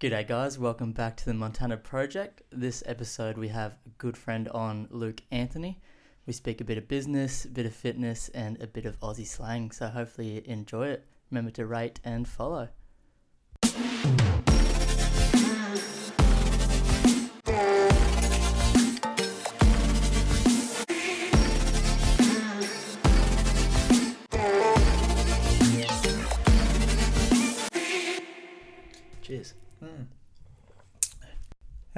G'day, guys. Welcome back to the Montana Project. This episode, we have a good friend on, Luke Anthony. We speak a bit of business, a bit of fitness, and a bit of Aussie slang. So, hopefully, you enjoy it. Remember to rate and follow.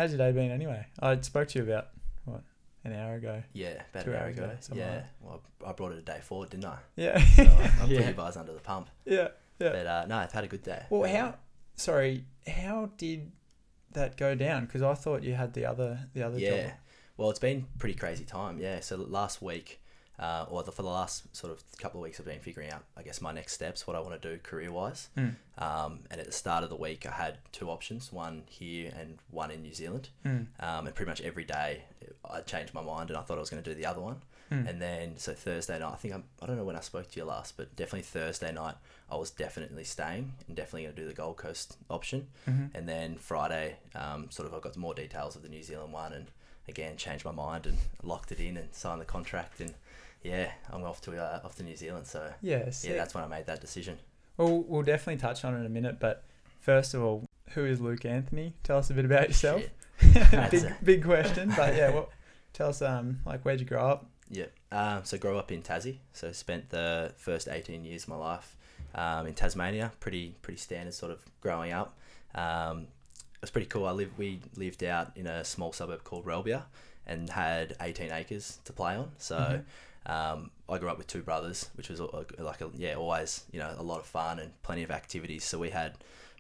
How's your day been anyway? I spoke to you about what an hour ago. Yeah, about Two an hour hours ago. Yeah, like well, I brought it a day forward, didn't I? Yeah, So I, I put Yeah. you guys under the pump. yeah, yeah. But uh, no, I've had a good day. Well, Um, how? Sorry, how did that go down? Because I thought you had the other the other Yeah. job. Well, it's been pretty crazy time. Yeah. So last week, uh, or the, for the last sort of couple of weeks, I've been figuring out, I guess, my next steps, what I want to do career wise. Mm. Um, and at the start of the week, I had two options: one here and one in New Zealand. Mm. Um, and pretty much every day, I changed my mind, and I thought I was going to do the other one. Mm. And then, so Thursday night, I think I'm, I don't know when I spoke to you last, but definitely Thursday night, I was definitely staying and definitely going to do the Gold Coast option. Mhm. And then Friday, um, sort of, I got more details of the New Zealand one and again, changed my mind and locked it in and signed the contract. And yeah, I'm off to, uh, off to New Zealand. So Yeah, yeah, that's when I made that decision. Well, we'll definitely touch on it in a minute. But first of all, who is Luke Anthony? Tell us a bit about yourself. Big a- big question, but yeah. Well, tell us um like where'd you grow up? Yeah. Um, so grew up in Tassie. So spent the first 18 years of my life um, in Tasmania. Pretty pretty standard sort of growing up. Um, it was pretty cool. I lived we lived out in a small suburb called Relbia and had 18 acres to play on. So Mhm. Um, I grew up with two brothers, which was uh, like a, yeah always you know a lot of fun and plenty of activities. So we had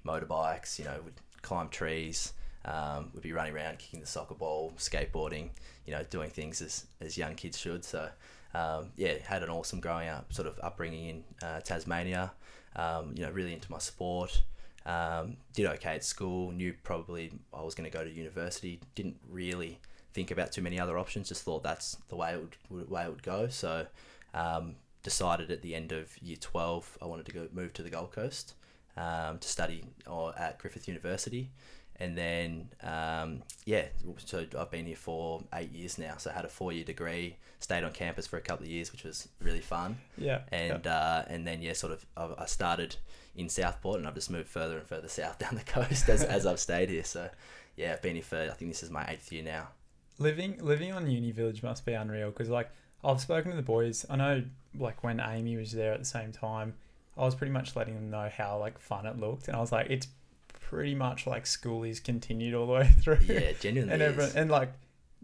motorbikes. You know, we'd climb trees. Um, we'd be running around, kicking the soccer ball, skateboarding. You know, doing things as as young kids should. So um, yeah, had an awesome growing up sort of upbringing in uh, Tasmania. Um, you know, really into my sport. Um, did okay at school. Knew probably I was going to go to university. Didn't really think about too many other options. Just thought that's the way it would, way it would go. So um, decided at the end of year twelve I wanted to go move to the Gold Coast um, to study or at Griffith University. And then, um, yeah, so I've been here for eight years now. So I had a four year degree, stayed on campus for a couple of years, which was really fun Yeah. and uh, and then yeah, sort of I I started in Southport, and I've just moved further and further south down the coast as, as I've stayed here. So yeah, I've been here for I think this is my eighth year now. Living living on Uni Village must be unreal because like I've spoken to the boys. I know like when Amy was there at the same time, I was pretty much letting them know how like fun it looked, and I was like, it's pretty much like school is continued all the way through. Yeah, genuinely. and everyone and like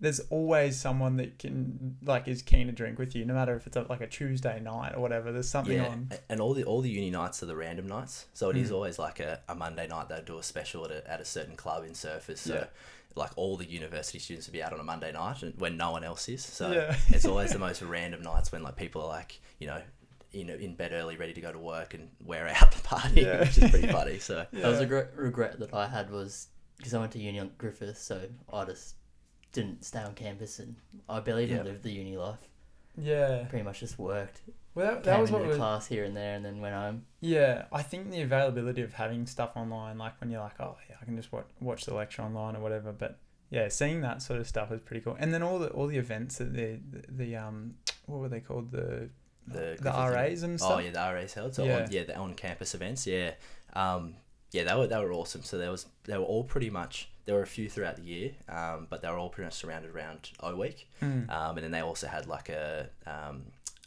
there's always someone that can like is keen to drink with you, no matter if it's a, like a Tuesday night or whatever. There's something yeah, on. and all the all the uni nights are the random nights, so it is Mm. always like a, a Monday night they'll do a special at a, at a certain club in Surfers. So Yeah. like all the university students will be out on a Monday night and when no one else is. So Yeah. it's always the most random nights when like people are like you know in in bed early, ready to go to work and wear out the party, Yeah. which is pretty funny. So That was a great regret that I had was because I went to uni on Griffith, so I just didn't stay on campus and I barely even Yeah. lived the uni life. Yeah. Pretty much just worked. Well, that, that Came was into what the was. class here and there, and then went home. Yeah, I think the availability of having stuff online, like when you're like, oh yeah, I can just watch, watch the lecture online or whatever. But yeah, seeing that sort of stuff was pretty cool. And then all the all the events that the the, the um what were they called the The the, RAs and stuff. Oh yeah, the RAs held. So Yeah. on, yeah, the on campus events. Yeah, um, yeah, they were they were awesome. So there was they were all pretty much there were a few throughout the year, um, but they were all pretty much surrounded around O Week. Mm. Um, and then they also had like a um,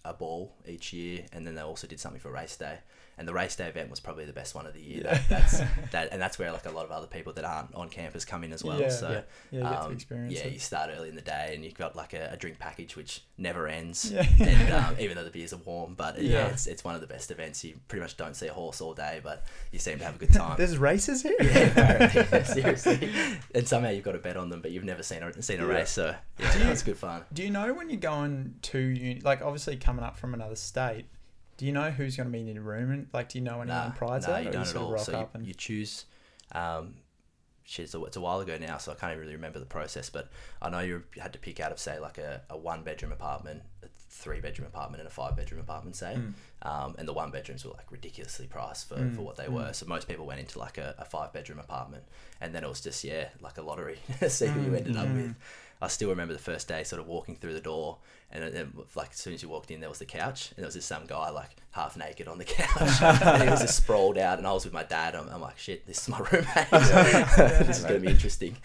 a ball each year, and then they also did something for race day. And the race day event was probably the best one of the year. Yeah. That, that's that, and that's where like a lot of other people that aren't on campus come in as well. Yeah, so yeah. yeah, you um, experience yeah, you start early in the day, and you've got like a, a drink package which never ends. Yeah. And um, even though the beers are warm, but yeah, it's it's one of the best events. You pretty much don't see a horse all day, but you seem to have a good time. There's races here. yeah, seriously. And somehow you've got to bet on them, but you've never seen a seen a race, so yeah, it's good fun. Do you know when you're going to uni, like obviously coming up from another state? Do you know who's going to be in your room? And like, do you know anyone Nah, prior to nah, that, you don't you at all. So you, and you choose. Um, shit, it's a, it's a while ago now, so I can't even really remember the process. But I know you had to pick out of say like a, a one bedroom apartment, a three bedroom apartment, and a five bedroom apartment, say. Mm. Um, and the one bedrooms were like ridiculously priced for, Mm, for what they mm. were. So most people went into like a, a five bedroom apartment, and then it was just yeah, like a lottery. See who you Mm, ended up mm. with. I still remember the first day, sort of walking through the door, and then like as soon as you walked in, there was the couch, and there was this some guy like half naked on the couch, and he was just sprawled out, and I was with my dad. I'm, I'm like, shit, this is my roommate. this is gonna be interesting.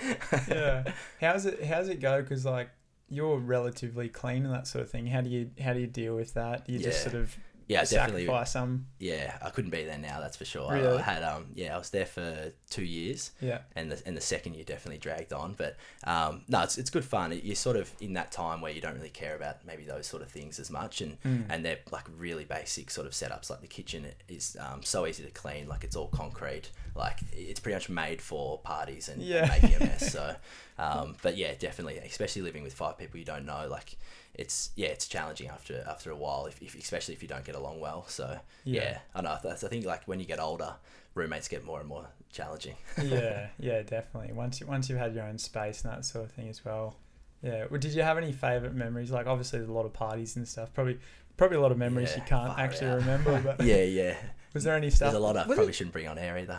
yeah. How's it? How's it go? Because like you're relatively clean and that sort of thing. How do you how do you deal with that? Do you just sort of Yeah, definitely. sacrifice some? Yeah, I couldn't be there now. That's for sure. Really? I had um, yeah, I was there for two years. Yeah. and the and the second year definitely dragged on. But um, no, it's, it's good fun. You're sort of in that time where you don't really care about maybe those sort of things as much, and Mm. and they're like really basic sort of setups. Like the kitchen is um, so easy to clean. Like it's all concrete. Like it's pretty much made for parties and, and Yeah. making a mess. So, um, but yeah, definitely, especially living with five people you don't know, like. It's yeah, it's challenging after after a while, if, if especially if you don't get along well. So yeah, I know. That's, I think like when you get older, roommates get more and more challenging. yeah, yeah, definitely. Once you once you've had your own space and that sort of thing as well. Yeah. Well, did you have any favorite memories? Like obviously there's a lot of parties and stuff. Probably probably a lot of memories you can't actually out. remember. But yeah, yeah. was there any stuff? There's a lot I probably it- shouldn't bring on air either.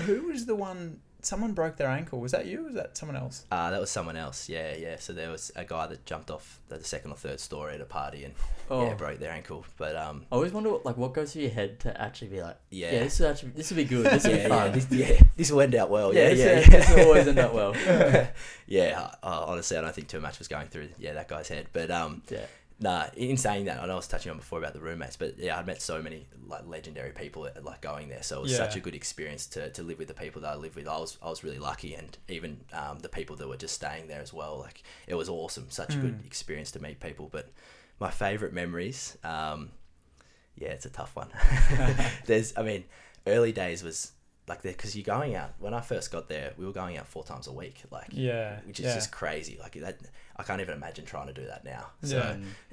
who was the one? Someone broke their ankle. Was that you? Was that someone else? uh, that was someone else. Yeah, yeah. So there was a guy that jumped off the second or third story at a party and Oh, yeah broke their ankle. But um, I always wonder what, like what goes through your head to actually be like, yeah, yeah, this will actually this will be good. This will yeah, be yeah, fun. this, yeah, this will end out well. Yeah, this, yeah, yeah, this will always end up well. yeah. Uh, honestly, I don't think too much was going through yeah that guy's head. But um, Yeah. Nah, in saying that, I know I was touching on before about the roommates, but yeah, I'd met so many like legendary people at, like going there, so it was such a good experience to, to live with the people that I live with. I was I was really lucky, and even um, the people that were just staying there as well. Like it was awesome, such a good Mm. experience to meet people. But my favorite memories, um, yeah, it's a tough one. There's, I mean, early days was like there because you're going out. When I first got there, we were going out four times a week, like Yeah. which is yeah. just crazy. Like that, I can't even imagine trying to do that now. So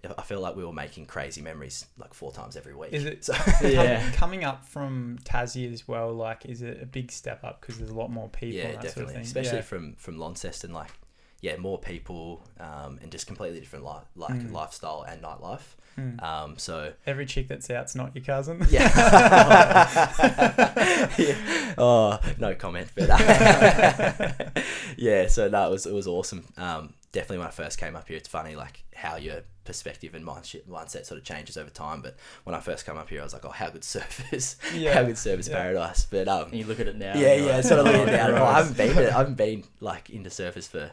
Yeah. I feel like we were making crazy memories like four times every week. Is it- So, Yeah. Coming up from Tassie as well, like, is it a big step up because there's a lot more people? yeah, definitely. Sort of? Especially yeah. from from Launceston, like yeah, more people um, and just completely different li- like Mm. lifestyle and nightlife. Mm. Um, so Every chick that's out's not your cousin. yeah. yeah. Oh, no comment. But yeah, so no, it was it was awesome. Um, definitely when I first came up here, it's funny like how your perspective and mindset mindset sort of changes over time. But when I first come up here, I was like, oh, how good surfers, Yeah, how good surfers yeah. paradise. But um, And you look at it now. yeah, yeah, like, sort of "Oh, looking down. Well, I haven't been, I haven't been like into surfers for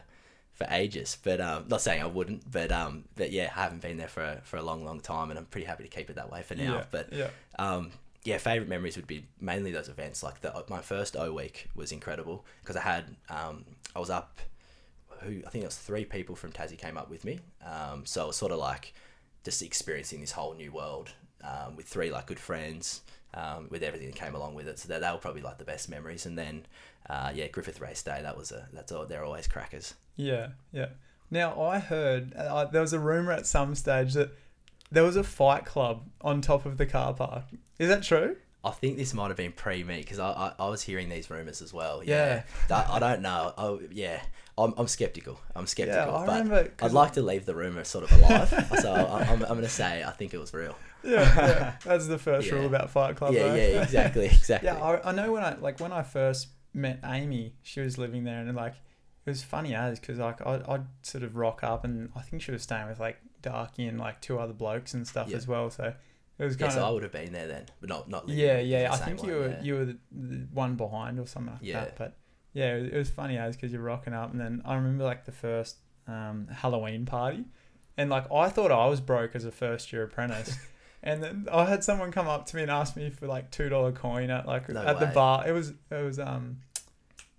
for ages, but um, not saying I wouldn't, but um, but yeah, I haven't been there for a, for a long, long time, and I'm pretty happy to keep it that way for now. Yeah, But yeah. um, yeah, favorite memories would be mainly those events. Like the my first O week was incredible because I had um, I was up. Who I think it was three people from Tassie came up with me. Um, so it was sort of like just experiencing this whole new world um, with three like good friends. Um, with everything that came along with it, so that, that were probably like the best memories. And then, uh, yeah, Griffith Race Day. That was a that's all. They're always crackers. Yeah, yeah. Now I heard uh, there was a rumor at some stage that there was a fight club on top of the car park. Is that true? I think this might have been pre me because I, I, I was hearing these rumors as well. Yeah. Yeah, I, I don't know. Oh, yeah, I'm, I'm skeptical. I'm skeptical, Yeah, I but remember. I'd like to leave the rumor sort of alive. so I, I'm, I'm going to say I think it was real. Yeah, yeah. that's the first Yeah. rule about Fight Club. yeah, yeah, exactly, exactly. Yeah, I, I know when I like when I first met Amy, she was living there, and like it was funny as because like I'd, I'd sort of rock up, and I think she was staying with like Darky and like two other blokes and stuff Yeah. as well. So it was yeah, kind so I would have been there then, but not not. yeah, yeah. I think you were yeah. you were the, the one behind or something like Yeah. that. But yeah, it was, it was funny as because you're rocking up, and then I remember like the first um, Halloween party, and like I thought I was broke as a first year apprentice. And then I had someone come up to me and ask me for like two dollar coin at like No at the bar. It was it was um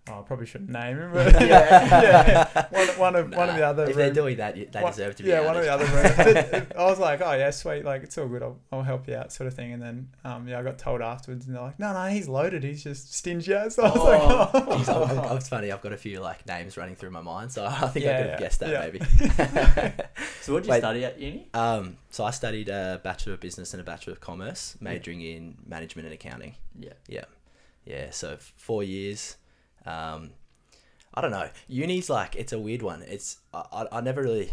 oh I probably shouldn't name him, but yeah, yeah. One, one of one of the other If they're doing that, they one- deserve to be. yeah, one of the other rooms. But I was like, oh yeah, sweet, like it's all good. I'll, I'll help you out, sort of thing. And then um yeah, I got told afterwards, and they're like, no, no, he's loaded. He's just stingy. as." So I was Oh, like, oh. I'm- I'm- it's funny. I've got a few like names running through my mind, so I think I could have yeah, guessed that yeah. maybe. So what did you Wait. study at uni? um, so I studied a bachelor of business and a bachelor of commerce, majoring in management and accounting. Yeah. Yeah, Yeah. so four years. Um, I don't know. Uni's like it's a weird one. It's I, I, I never really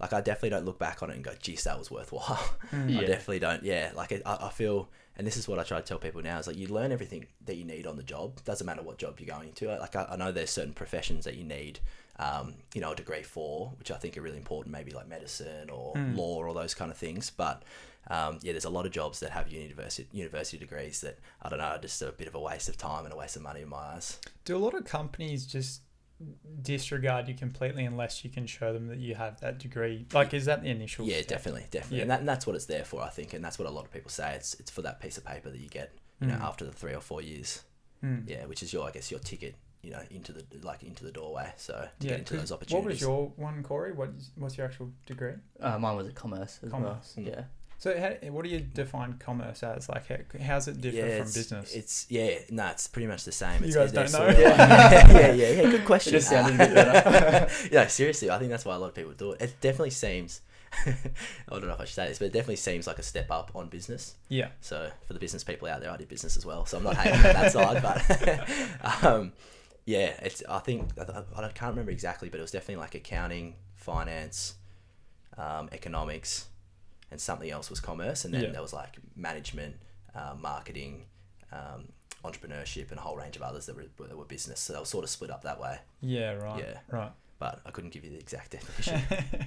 like I definitely don't look back on it and go, geez, that was worthwhile. Mm. Yeah. I definitely don't. Yeah, like it, I, I feel, and this is what I try to tell people now is like you learn everything that you need on the job. Doesn't matter what job you're going into. Like I, I know there's certain professions that you need, um, you know, a degree for, which I think are really important. Maybe like medicine or Mm. law or those kind of things. But um, yeah, there's a lot of jobs that have university university degrees that I don't know, are just a bit of a waste of time and a waste of money in my eyes. Do a lot of companies just disregard you completely unless you can show them that you have that degree? Like, is that the initial? Yeah, step? definitely, definitely, Yeah. and, that, and that's what it's there for, I think, and that's what a lot of people say. It's it's for that piece of paper that you get, you know, Mm. after the three or four years. Mm. Yeah, which is your, I guess, your ticket, you know, into the like into the doorway. So to Yeah, get into those opportunities. What was your one, Corey? What is, what's your actual degree? Uh, mine was a commerce as Commerce. well. Yeah. So, how, what do you define commerce as? Like, how, how's it differ from business? It's yeah, no, it's pretty much the same. You It's, guys don't sort know? of like- yeah, yeah, yeah. Good question. just sounded a bit better. yeah, seriously, I think that's why a lot of people do it. It definitely seems. I don't know if I should say this, but it definitely seems like a step up on business. yeah. So for the business people out there, I did business as well, so I'm not hating on that side, but um, yeah, it's. I think I, I I can't remember exactly, but it was definitely like accounting, finance, um, economics, and something else was commerce, and then Yeah. there was like management, uh, marketing, um, entrepreneurship, and a whole range of others that were that were business. So they were sort of split up that way, Yeah. Right. Yeah. Right. but I couldn't give you the exact definition.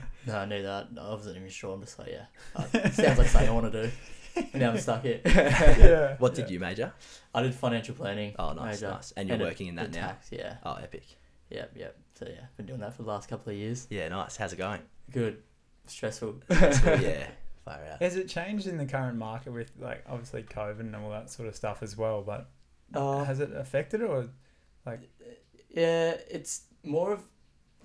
No, I knew that. I wasn't even sure. I'm just like, yeah. Uh, it sounds like something I want to do. And now I'm stuck here. yeah. what yeah. did you major? I did financial planning. Oh, nice, major, nice. And you're it working in that now. Tax, yeah. Oh, epic. Yep, yep. So yeah, been doing that for the last couple of years. Yeah, nice. How's it going? Good. Stressful. That's good, yeah, far out. Has it changed in the current market with like obviously COVID and all that sort of stuff as well? But Uh, has it affected it or like? yeah, it's more of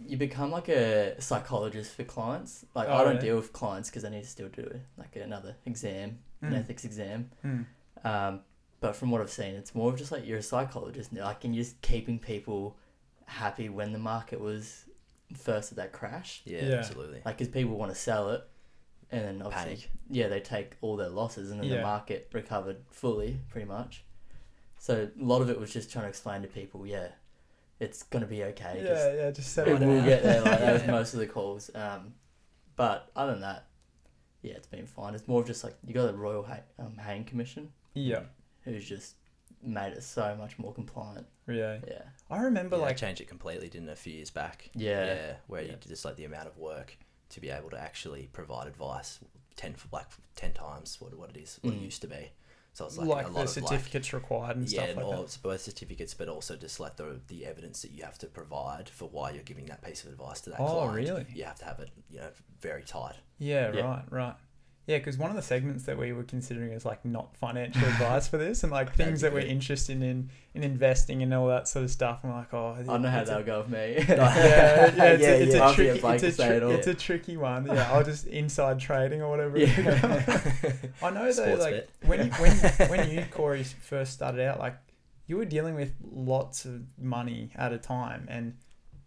you become like a psychologist for clients. Like Oh, I don't really? deal with clients because I need to still do like another exam, an Mm. ethics exam. Mm. Um, but from what I've seen, it's more of just like you're a psychologist, now, like and you're just keeping people happy when the market was first at that crash. Yeah, Yeah. absolutely. Like, because people want to sell it, and then obviously, Panic. yeah, they take all their losses, and then Yeah. the market recovered fully, pretty much. So a lot of it was just trying to explain to people, yeah, it's gonna be okay. yeah, just, yeah, just settle it settle will down. get there. Like that was most of the calls. Um, but other than that, yeah, it's been fine. It's more of just like you got the Royal ha- um, Hayne Commission, Yeah, who's just made it so much more compliant. yeah. Yeah, I remember yeah, like they changed it completely, didn't it, a few years back? yeah, where Yeah. you did just like the amount of work to be able to actually provide advice ten for like ten times what what it is what it Mm. used to be. So it's like, like, a the lot of like certificates required and yeah, stuff and like all, that. both certificates, but also just like the the evidence that you have to provide for why you're giving that piece of advice to that Oh, client. really? You have to have it, you know, very tight. Yeah, Yeah. right, right. Yeah, because one of the segments that we were considering is like not financial advice for this, and like things that we're interested in in investing and all that sort of stuff. And we're like, oh, I don't know how that'll go with me. yeah, yeah, it's, Yeah, a, it's yeah. a tricky, it's a, tri- it's a tricky one. Yeah, I'll just inside trading or whatever. Yeah. I know though, Sports like bet. when you, when when you Corey first started out, like you were dealing with lots of money at a time, and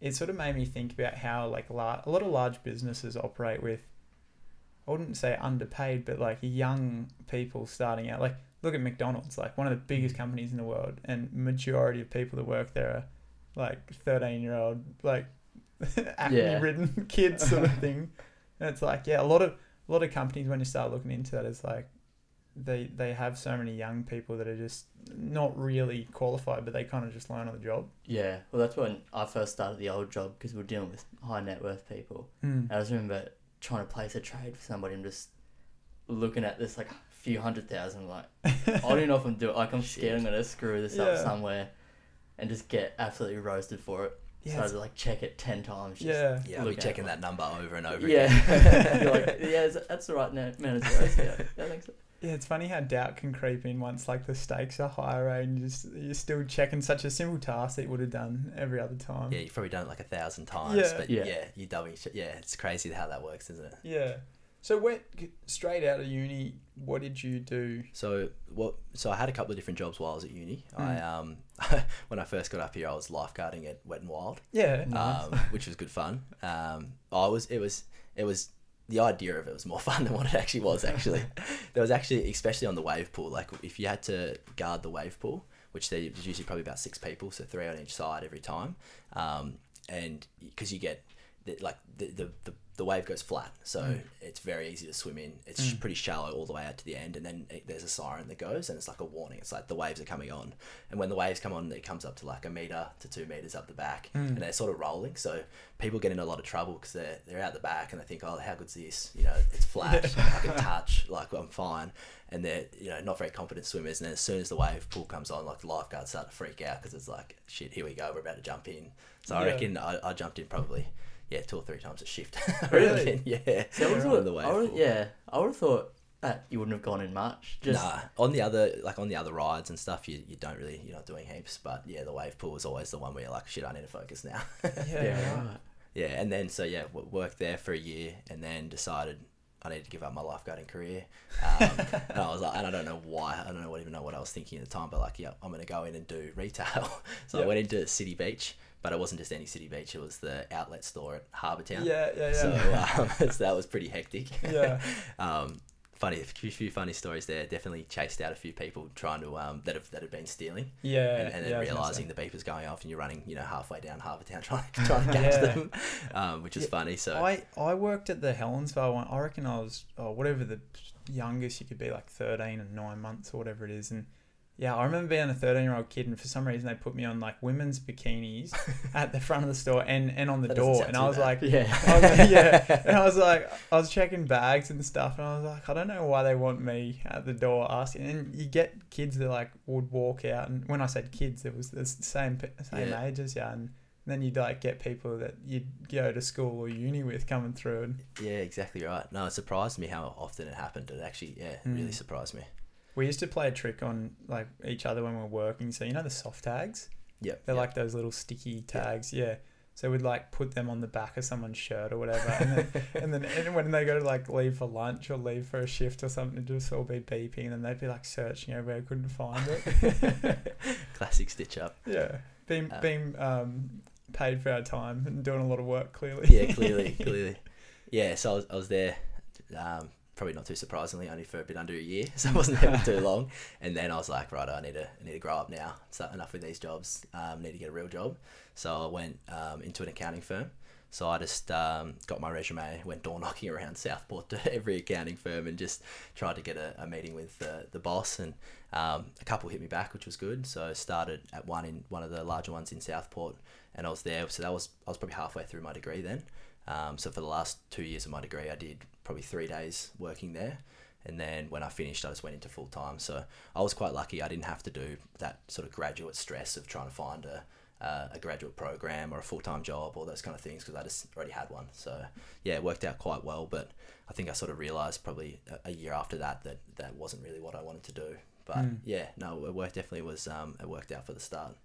it sort of made me think about how like lar- a lot of large businesses operate with. I wouldn't say underpaid, but like young people starting out. Like look at McDonald's, like one of the biggest companies in the world, and majority of people that work there are like thirteen year old like acne ridden kids sort of thing. And it's like yeah, a lot of a lot of companies when you start looking into that, it's like they they have so many young people that are just not really qualified, but they kind of just learn on the job. Yeah, well, that's when I first started the old job because we are dealing with high net worth people. Mm. I just remember trying to place a trade for somebody and just looking at this like few hundred thousand, like I don't even know if I'm doing. Like I'm scared I'm gonna screw this up somewhere, and just get absolutely roasted for it. Yeah, so I it's- had like check it ten times. Just, yeah, Yeah, I'll be at checking it. that number over and over yeah. again. You're like, yeah, that's the right na- amount of zeros. Yeah, I think so. Yeah. It's funny how doubt can creep in once like the stakes are higher, and you just you're still checking such a simple task that you would have done every other time. Yeah, you've probably done it like a thousand times, Yeah. but Yeah. yeah, you double. Yeah, it's crazy how that works, isn't it? Yeah. So went straight out of uni, what did you do? So what? So I had a couple of different jobs while I was at uni. I Mm. um, when I first got up here, I was lifeguarding at Wet and Wild, Yeah. Nice. um, which was good fun. Um, I was it was it was the idea of it was more fun than what it actually was. Actually, there was actually especially on the wave pool. Like if you had to guard the wave pool, which there- there's usually probably about six people, so three on each side every time. Um, and because you get the, like the, the, the, the wave goes flat, so Mm. it's very easy to swim in. It's Mm. pretty shallow all the way out to the end, and then it, there's a siren that goes, and it's like a warning. It's like the waves are coming on, and when the waves come on, it comes up to like a meter to two meters up the back, Mm. and they're sort of rolling. So people get in a lot of trouble because they're they're out the back and they think, oh, how good's this? You know, it's flat, I can touch, like I'm fine, and they're you know not very confident swimmers. And then as soon as the wave pool comes on, like the lifeguards start to freak out because it's like, shit, here we go, we're about to jump in. So I reckon I, I jumped in probably. Yeah, two or three times a shift. Really? Yeah. See, I would the wave I would, yeah, I would have thought that you wouldn't have gone in much. Just nah, on the other like on the other rides and stuff, you, you don't really you're not doing heaps. But yeah, the wave pool is always the one where you're like, shit, I need to focus now. Yeah, yeah, right. yeah, and then so yeah, worked there for a year, and then decided I needed to give up my lifeguarding career. Um, and I was like, and I don't know why, I don't know what even know what I was thinking at the time, but like, yeah, I'm gonna go in and do retail. so I went into City Beach, but it wasn't just any City Beach; it was the outlet store at Harbour Town. Yeah, yeah, yeah. So, um, so that was pretty hectic. yeah. um, funny, a few, few funny stories there. Definitely chased out a few people trying to um, that have that have been stealing, Yeah. and, and then yeah, I was gonna realizing the beeper's going off, and you're running, you know, halfway down Harbour Town trying trying to catch Yeah. them, um, which is Yeah, funny. So I, I worked at the Helensvale one. I reckon I was oh, whatever the youngest you could be, like thirteen and nine months or whatever it is. And yeah, I remember being a thirteen year old kid, and for some reason they put me on like women's bikinis at the front of the store and, and on the That door. And I was like, Yeah. I was like, yeah, and I was like, I was checking bags and stuff, and I was like, I don't know why they want me at the door asking. And you get kids that like would walk out, and when I said kids, it was the same same Yeah. age as you, and then you'd like get people that you'd go to school or uni with coming through, and yeah, exactly right. No, it surprised me how often it happened. It actually, yeah, it really Mm. surprised me. We used to play a trick on like each other when we were working. So you know the soft tags, Yep. they're yep. like those little sticky tags, yeah. So we'd like put them on the back of someone's shirt or whatever, and then and then and when they go to like leave for lunch or leave for a shift or something, it'd just all be beeping, and then they'd be like searching everywhere, couldn't find it. classic stitch up. yeah, being Uh, being um, paid for our time and doing a lot of work clearly. Yeah, clearly, clearly. Yeah, so I was, I was there. Um, probably not too surprisingly, only for a bit under a year, so I wasn't there for too long. And then I was like, right, I need to, I need to grow up now. So enough with these jobs. Um, need to get a real job. So I went um, into an accounting firm. So I just um, got my resume, went door knocking around Southport to every accounting firm, and just tried to get a, a meeting with the, the boss. And um, a couple hit me back, which was good. So I started at one in one of the larger ones in Southport, and I was there. So that was I was probably halfway through my degree then. Um, so for the last two years of my degree, I did probably three days working there, and then when I finished, I just went into full time. So I was quite lucky. I didn't have to do that sort of graduate stress of trying to find a uh, a graduate program or a full time job or those kind of things because I just already had one. So yeah, it worked out quite well. But I think I sort of realized probably a, a year after that that that wasn't really what I wanted to do. But Mm. yeah, no, it worked definitely was um, it worked out for the start.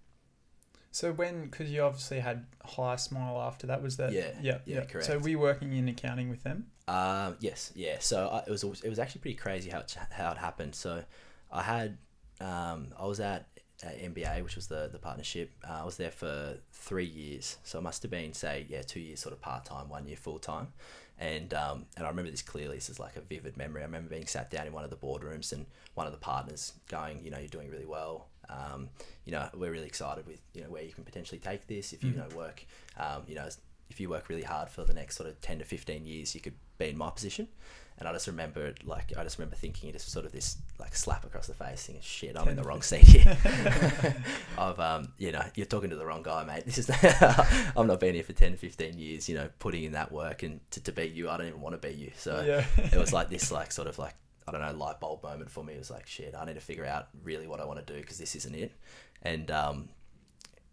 So when, because you obviously had HiSmile after that, was that? Yeah, yeah, yeah, So correct. were you working in accounting with them? Um, yes, yeah. So I, it was it was actually pretty crazy how it, how it happened. So I had um, I was at uh, MBA, which was the the partnership. Uh, I was there for three years, so it must have been say yeah two years sort of part time, one year full time. And um, and I remember this clearly. This is like a vivid memory. I remember being sat down in one of the boardrooms and one of the partners going, you know, you're doing really well. Um, you know, we're really excited with you know where you can potentially take this if you Mhm. know work. Um, you know, if you work really hard for the next sort of ten to fifteen years, you could be in my position. And I just remember, it, like, I just remember thinking it is sort of this like slap across the face, thinking, "Shit, I'm in the wrong seat here." I've, um, you know, you're talking to the wrong guy, mate. This is, I'm not been here for 10 to 15 years, you know, putting in that work and to, to be you, I don't even want to be you. So yeah. it was like this, like, sort of like, I don't know, light bulb moment for me. It was like, shit, I need to figure out really what I want to do because this isn't it. And, um,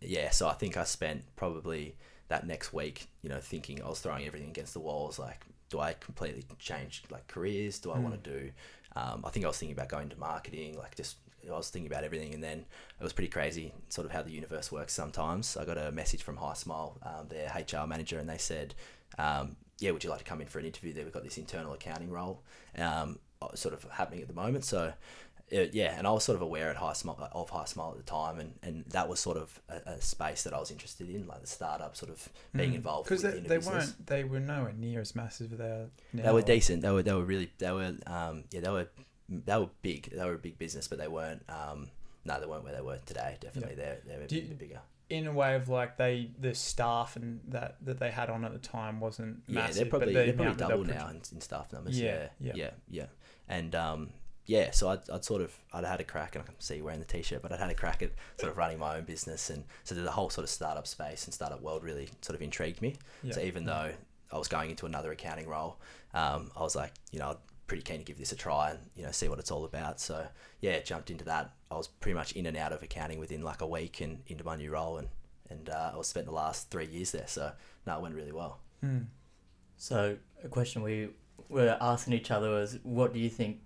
yeah, so I think I spent probably that next week, you know, thinking I was throwing everything against the walls. Like, do I completely change like careers? Do I Mm. want to do? Um, I think I was thinking about going to marketing, like just I was thinking about everything, and then it was pretty crazy, sort of how the universe works. Sometimes I got a message from HiSmile, um, their HR manager, and they said, um, "Yeah, would you like to come in for an interview? There, we've got this internal accounting role, um, sort of happening at the moment." So uh, yeah, and I was sort of aware at HiSmile of HiSmile at the time, and, and that was sort of a, a space that I was interested in, like the startup, sort of being involved because Mm. they, they weren't they were nowhere near as massive as they are now. They were decent. They were they were really they were um yeah they were they were big. They were a big business, but they weren't um no, they weren't where they were today. Definitely, they're they're a you- bit bigger. in a way of like they the staff and that that they had on at the time wasn't Yeah, massive. they're probably but the they're probably double they're now in, in staff numbers. Yeah, Yeah, yeah. yeah, yeah, And um, yeah, so I'd, I'd sort of I'd had a crack, and I can see you wearing the t-shirt, but I'd had a crack at sort of running my own business, and so the whole sort of startup space and startup world really sort of intrigued me. Yeah. So even though I was going into another accounting role, um, I was like, you know, I'm pretty keen to give this a try and you know see what it's all about. So yeah, jumped into that. I was pretty much in and out of accounting within like a week and into my new role, and and uh, I was spent the last three years there. So no, it went really well. Hmm. So a question we were asking each other was, what do you think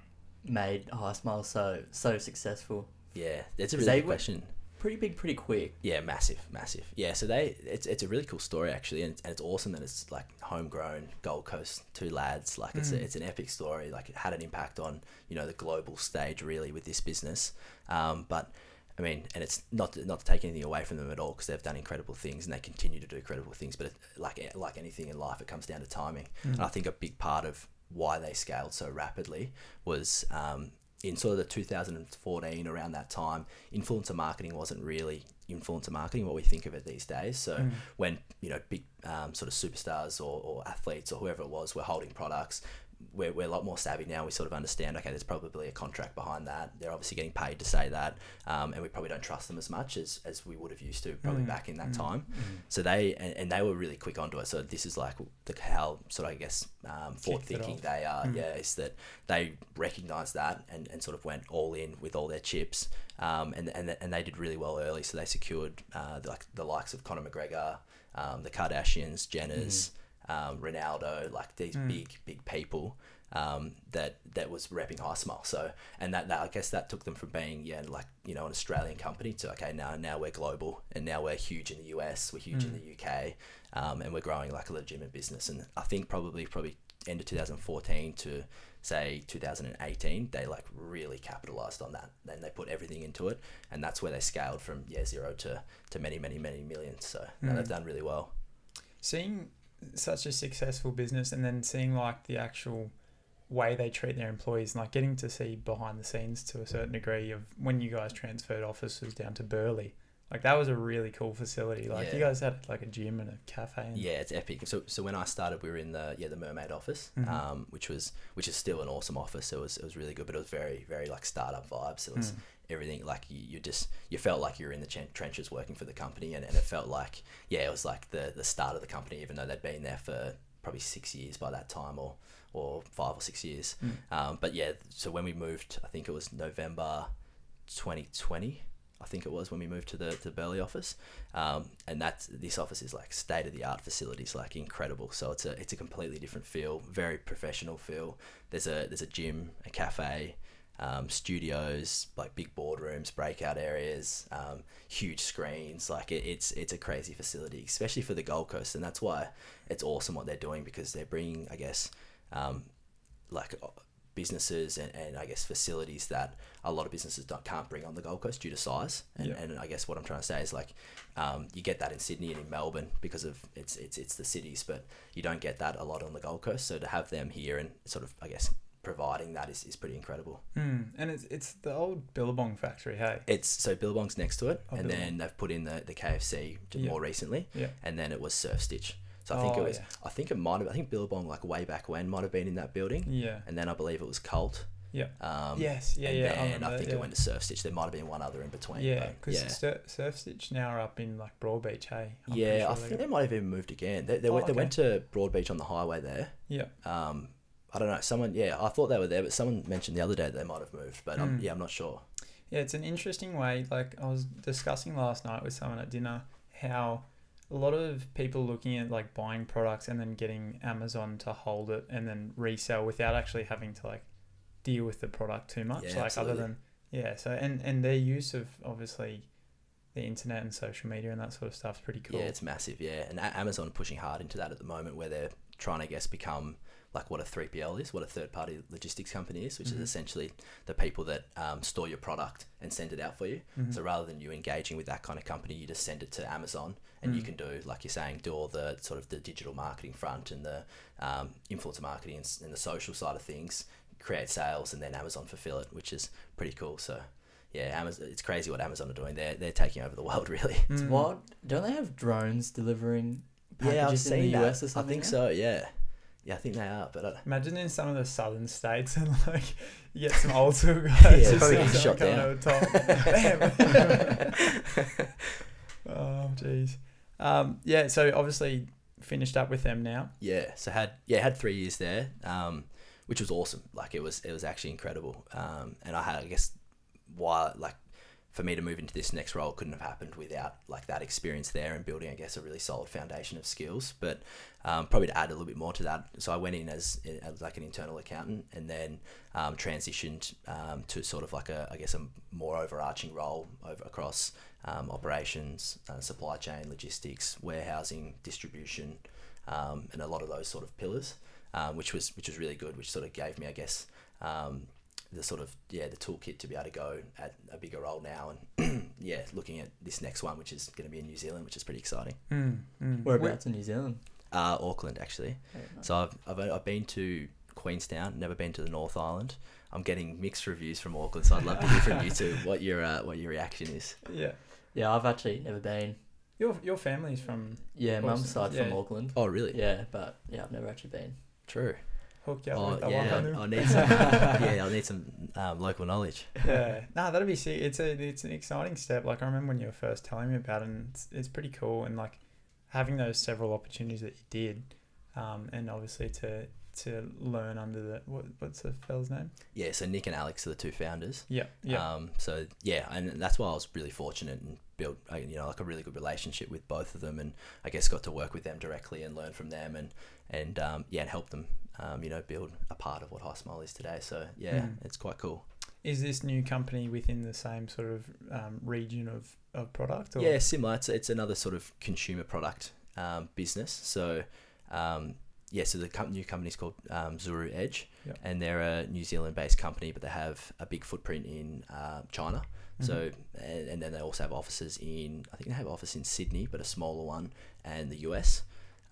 made HiSmile so so successful? Yeah, it's a really good question. Pretty big, pretty quick. Yeah, massive, massive. Yeah, so they it's it's a really cool story actually, and, and it's awesome that it's like homegrown Gold Coast two lads. Like it's Mm. a, it's an epic story. Like it had an impact on you know the global stage really with this business. Um, but I mean, and it's not to, not to take anything away from them at all because they've done incredible things and they continue to do incredible things. But it, like like anything in life, it comes down to timing. Mm. And I think a big part of why they scaled so rapidly was um, in sort of the 2014 around that time, influencer marketing wasn't really influencer marketing what we think of it these days. So Mm. when you know big um, sort of superstars or, or athletes or whoever it was were holding products. We're, we're a lot more savvy now. We sort of understand. Okay, there's probably a contract behind that. They're obviously getting paid to say that, um, and we probably don't trust them as much as, as we would have used to probably Mm, back in that mm, time. mm. So they and, and they were really quick onto it. So this is like the how sort of I guess um, forward thinking they are. Mm. Yeah, is that they recognised that and, and sort of went all in with all their chips. Um, and and and they did really well early. So they secured uh, the, like the likes of Conor McGregor, um, the Kardashians, Jenners, um, Ronaldo, like these Mm. big big people. Um, that that was repping HiSmile. So and that, that I guess that took them from being yeah like you know an Australian company to okay now now we're global and now we're huge in the US, we're huge in Mm. the UK, um, and we're growing like a legitimate business. And I think probably probably end of 2014 to say 2018, they like really capitalized on that. Then they put everything into it, and that's where they scaled from yeah zero to to many many many millions. So Mm. they've done really well. seeing such a successful business and then seeing like the actual way they treat their employees and like getting to see behind the scenes to a certain degree of when you guys transferred offices down to Burleigh. Like that was a really cool facility. Like you guys had like a gym and a cafe. And, Yeah, it's epic. So, so when I started, we were in the yeah the Mermaid office, Mhm. um, which was which is still an awesome office. It was it was really good, but it was very very like startup vibes. It was Mm. Everything like you, you just you felt like you were in the chen- trenches working for the company, and, and it felt like yeah it was like the the start of the company, even though they'd been there for probably six years by that time, or or five or six years. Mm. Um, but yeah, so when we moved, I think it was November 2020. I think it was when we moved to the to the Burleigh office, um, and that's this office is like state of the art facilities, like incredible. So it's a it's a completely different feel, very professional feel. There's a there's a gym, a cafe, um, studios, like big boardrooms, breakout areas, um, huge screens. Like it, it's it's a crazy facility, especially for the Gold Coast, and that's why it's awesome what they're doing because they're bringing, I guess, um, like uh, businesses and, and I guess facilities that a lot of businesses don't, can't bring on the Gold Coast due to size. And, Yeah. and I guess what I'm trying to say is like um, you get that in Sydney and in Melbourne because of it's it's it's the cities, but you don't get that a lot on the Gold Coast. So to have them here and sort of I guess providing that is, is pretty incredible. Mm. And it's it's the old Billabong factory. Hey. It's so Billabong's next to it, Oh, and Billabong. then they've put in the, the KFC Yeah. more recently, Yeah. and then it was SurfStitch. So I think Oh, it was yeah. I think it might have I think Billabong like way back when might have been in that building, Yeah. and then I believe it was Cult. Yeah. Um, yes. Yeah. and yeah. then I, I, think that, it went to SurfStitch. There might have been one other in between. Yeah, because yeah, Surf, SurfStitch now are up in like Broadbeach. Hey. I'm yeah. sure I they think got- they might have even moved again. They, they, Oh, went, they okay. went to Broadbeach on the highway there. Yeah. Um, I don't know. Someone, yeah, I thought they were there, but someone mentioned the other day that they might have moved. But um, Mm. yeah, I'm not sure. Yeah, it's an interesting way. Like I was discussing last night with someone at dinner how a lot of people looking at like buying products and then getting Amazon to hold it and then resell without actually having to like deal with the product too much. Yeah, like absolutely. other than yeah, so and and their use of obviously the internet and social media and that sort of stuff is pretty cool. Yeah, it's massive. Yeah, and Amazon pushing hard into that at the moment, where they're trying to I guess become like what a 3PL is, what a third party logistics company is, which Mhm. is essentially the people that um, store your product and send it out for you. Mhm. So rather than you engaging with that kind of company, you just send it to Amazon, and you Mm. can do, like you're saying, do all the sort of the digital marketing front and the um, influencer marketing and, and the social side of things, create sales, and then Amazon fulfill it, which is pretty cool. So yeah, Amazon. It's crazy what Amazon are doing. They're they're taking over the world really. It's Mm. wild. Don't they have drones delivering packages yeah, I've in seen the that. US or I think now? so. Yeah, yeah, I think they are. But I, Imagine in some of the southern states and like you get some old school guys. Yeah, just probably get shot down. over top. Oh jeez. Um, yeah. So obviously finished up with them now. Yeah, so had yeah had three years there, um, which was awesome. Like it was it was actually incredible. Um, and I had I guess why like for me to move into this next role couldn't have happened without like that experience there and building I guess a really solid foundation of skills. But um, probably to add a little bit more to that, so I went in as, as like an internal accountant and then um, transitioned um, to sort of like a I guess a more overarching role over across um, operations, uh, supply chain, logistics, warehousing, distribution, um, and a lot of those sort of pillars, um, which was which was really good. Which sort of gave me, I guess, um, the sort of yeah the toolkit to be able to go at a bigger role now, and yeah, looking at this next one, which is going to be in New Zealand, which is pretty exciting. Mm, mm. Whereabouts in New Zealand? Uh, Auckland actually. Yeah, nice. So I've, I've I've been to Queenstown, never been to the North Island. I'm getting mixed reviews from Auckland, so I'd love to hear from you two what your uh, what your reaction is. Yeah. yeah, I've actually never been. Your your family's from Yeah, mum's Awesome. side from Auckland. Oh, really? Yeah, but yeah, I've never actually been. True. Hook you up Oh, with the yeah. one. I, I need some. yeah, I need some um, local knowledge. yeah, no, that'd be sick. It's a it's an exciting step. Like I remember when you were first telling me about it, and it's, it's pretty cool. And like having those several opportunities that you did, um, and obviously to to learn under the what what's the fella's name? Yeah, so Nick and Alex are the two founders. Yeah, yeah, Um, so yeah, and that's why I was really fortunate and built, you know, like a really good relationship with both of them, and I guess got to work with them directly and learn from them, and and um, yeah, and help them, um, you know, build a part of what HiSmile is today. So yeah, Mm. it's quite cool. Is this new company within the same sort of um, region of, of product? Or? Yeah, similar. It's, it's another sort of consumer product um, business. So, um, yeah, so the com- new company is called um, Zuru Edge, Yep. and they're a New Zealand-based company, but they have a big footprint in uh, China. So, and, and then they also have offices in, I think they have office in Sydney, but a smaller one, and the US.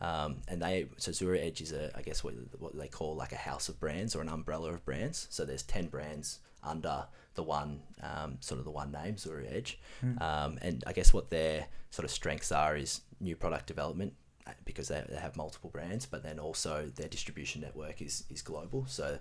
Um, and they, so Zuru Edge is a, I guess what, what they call like a house of brands or an umbrella of brands. So there's 10 brands under the one, um, sort of the one name, Zuru Edge. Mhm. Um, and I guess what their sort of strengths are is new product development uh, because they, they have multiple brands, but then also their distribution network is, is global. So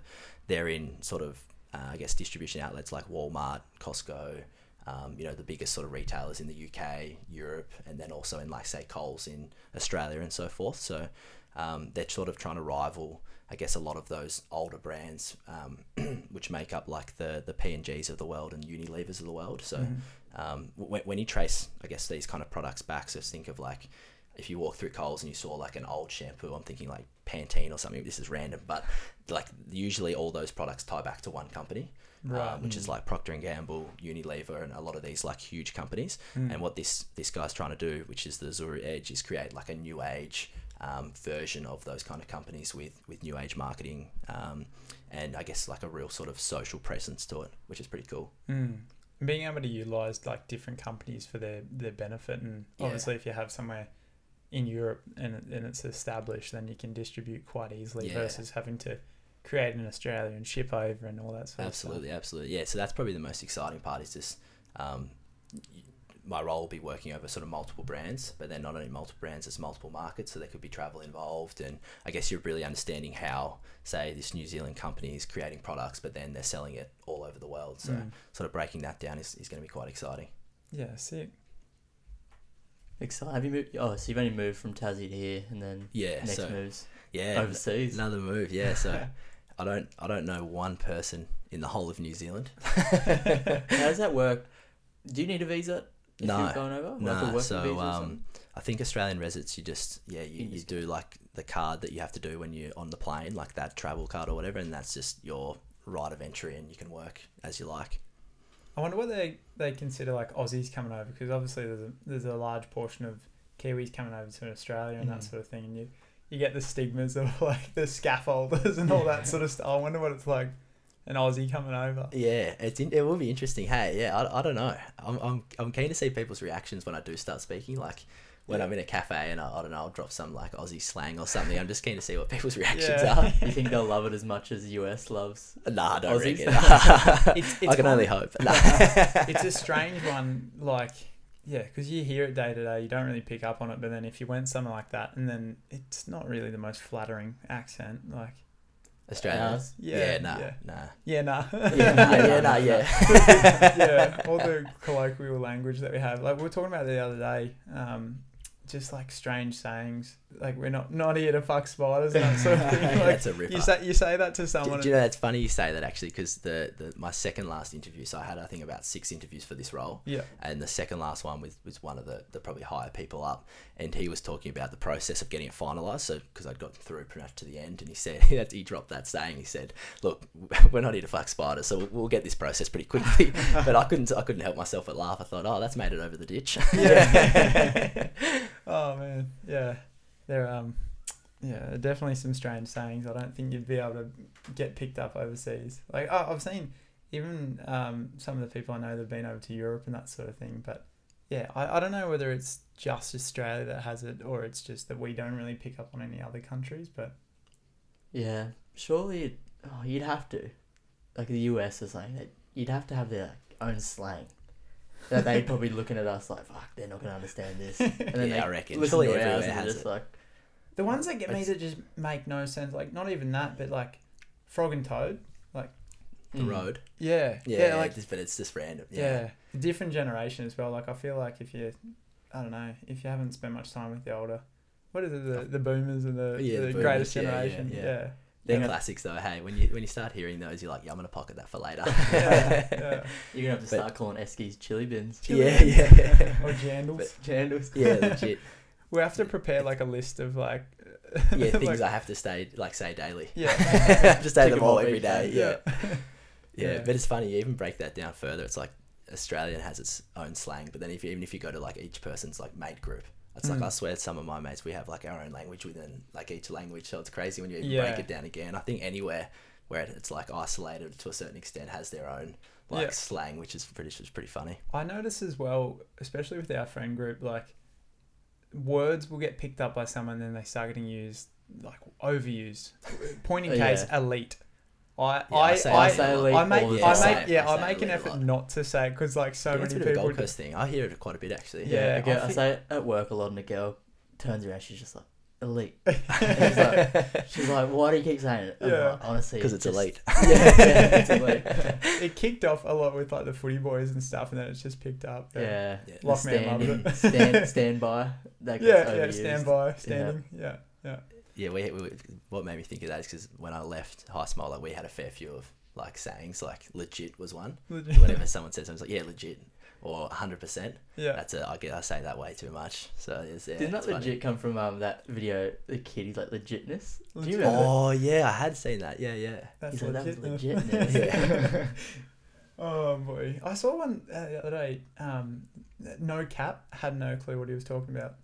they're in sort of, uh, I guess, distribution outlets like Walmart, Costco, um, you know, the biggest sort of retailers in the UK, Europe, and then also in, like, say, Coles in Australia and so forth. So um, they're sort of trying to rival, I guess, a lot of those older brands, um, which make up like the the P and Gs of the world and Unilevers of the world. So Mhm. um, when, when you trace, I guess, these kind of products back, so think of like if you walk through Coles and you saw like an old shampoo, I'm thinking like Pantene or something. This is random, but like usually all those products tie back to one company, right. um, which is Mm. like Procter and Gamble, Unilever, and a lot of these like huge companies. Mm. And what this this guy's trying to do, which is the Zuru Edge, is create like a new age um, version of those kind of companies with with new age marketing, um, and I guess like a real sort of social presence to it, which is pretty cool. Mm. Being able to utilize like different companies for their, their benefit, and Yeah. obviously, if you have somewhere in Europe and, and it's established, then you can distribute quite easily Yeah. versus having to create in Australia and ship over and all that sort Absolutely, absolutely. Yeah, so that's probably the most exciting part is just um, my role will be working over sort of multiple brands, but then not only multiple brands, it's multiple markets, so there could be travel involved. And I guess you're really understanding how, say, this New Zealand company is creating products, but then they're selling it all over the world. So Mm. sort of breaking that down is, is going to be quite exciting. Yeah, sick. Exciting. Have you moved? Oh, so you've only moved from Tassie to here, and then Yeah, next so moves yeah, overseas. another move. Yeah, so I don't I don't know one person in the whole of New Zealand. How does that work? Do you need a visa if No, you're going over? Like a No, working so visa um. I think Australian residents, you just yeah, you, You you do like the card that you have to do when you're on the plane, like that travel card or whatever, and that's just your right of entry, and you can work as you like. I wonder what they, they consider like Aussies coming over because obviously there's a, there's a large portion of Kiwis coming over to Australia and that Mm. sort of thing, and you you get the stigmas of like the scaffolders and all that sort of stuff. I wonder what it's like an Aussie coming over. Yeah, it's in, it will be interesting. Hey, yeah, I, I don't know. I'm, I'm I'm keen to see people's reactions when I do start speaking. Like, when I'm in a cafe and I, I don't know, I'll drop some like Aussie slang or something. I'm just keen to see what people's reactions Yeah. You think they'll love it as much as US loves? Uh, nah, I don't Aussies? reckon. It's- I it's can only hope. Nah. it's a strange one. Like, yeah, because you hear it day to day, you don't really pick up on it. But then if you went somewhere like that, and then it's not really the most flattering accent. Like, Australia. Ours? yeah, Yeah, nah, yeah, nah. yeah, nah, Yeah, nah, yeah, nah, yeah. yeah, all the colloquial language that we have. Like we were talking about the other day, um, just like strange sayings. Like we're not not here to fuck spiders and that sort of thing. Like that's a ripper. you say you say that to someone. do you know that's funny you say that actually because the, the my second last interview so I had I think about six interviews for this role yeah, and the second last one was, was one of the, the probably higher people up and he was talking about the process of getting it finalized so because I'd gotten through pretty much to the end and he said he, he dropped that saying he said look we're not here to fuck spiders so we'll, we'll get this process pretty quickly but I couldn't I couldn't help myself but laugh I thought oh that's made it over the ditch Yeah. Oh man, yeah, there um, yeah, definitely some strange sayings. I don't think you'd be able to get picked up overseas. Like oh, I've seen even um some of the people I know that've been over to Europe and that sort of thing. But yeah, I, I don't know whether it's just Australia that has it or it's just that we don't really pick up on any other countries. But Yeah, surely oh, you'd have to, like the US or something. That you'd have to have their own slang. That they'd probably looking at us like, "Fuck, they're not gonna understand this." And then Yeah, they I reckon. listen Surely to ours everywhere and they're has just it. like, the ones that get me It's- that just make no sense, like not even that, but like frog and toad. Like The mm. road Yeah, yeah, yeah, like just- but it's just random Yeah. different generation as well. Like I feel like if you, I don't know, if you haven't spent much time with the older, what is it, the, the boomers and the, Yeah, the, the greatest boomers, yeah, yeah, generation? yeah. Yeah, They're Yeah. classics though. Hey, when you when you start hearing those, you're like, yeah, I'm gonna pocket that for later. yeah, yeah. You're gonna have to But- start calling Eskies chilly bins. yeah, yeah, Or jandals. Jandals. yeah, legit. we have to prepare like a list of like, Yeah, things like- I have to stay like say daily. yeah, just say them all off every each day. day. Yeah. yeah, yeah, Yeah. But it's funny. You even break that down further. It's like Australian has its own slang, but then if you, even if you go to like each person's like mate group. It's like Mm. I swear, some of my mates we have like our own language within like each language, so it's crazy when you even Yeah. break it down again. I think anywhere where it's like isolated to a certain extent has their own like Yeah. slang, which is pretty, which is pretty funny. I notice as well, especially with our friend group, like words will get picked up by someone, and then they start getting used like overused. Point in case, yeah. elite. I Yeah, I I say I, elite say elite I make all the I time. make yeah I I make an effort not to say it because like so yeah, it's a many bit of a people. Gold Coast thing. I hear it quite a bit actually. Yeah, Yeah, I, get, I I say it at work a lot, and a girl turns around. She's just like, elite. She's like, she's like, why do you keep saying it? I'm Yeah. like, honestly, because it's just- elite. Yeah, it's elite. it kicked off a lot with like the footy boys and stuff, and then it's just picked up. Yeah. Yeah. The Lockman loved standing, it. stand, stand by. That gets yeah, yeah, overused. stand by, standing, yeah, yeah. Yeah, we, we what made me think of that is because when I left HiSmile, like we had a fair few of like sayings, like legit was one. Whenever someone says something, it's like yeah, legit or hundred percent. yeah, That's a I get I say that way too much. So it's, yeah, Didn't that it's funny. legit come from um that video? The kid, he's like legitness. Do you remember? Oh yeah, I had seen that. Yeah, yeah. that's He's like, that was legitness. oh boy, I saw one uh, the other day. Um, no cap had no clue what he was talking about.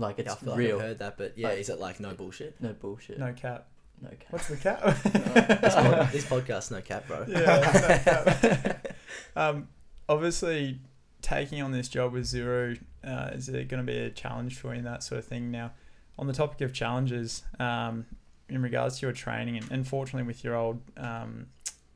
Like Yeah, I it's feel like real. I've heard that, but yeah, Like- is it like no bullshit? No bullshit. No cap. No cap. What's the cap? this, pod, this podcast, no cap, bro. Yeah, no cap. um, obviously, taking on this job with zero uh, is it going to be a challenge for you and that sort of thing. Now, on the topic of challenges, um, in regards to your training, and, and fortunately with your old um,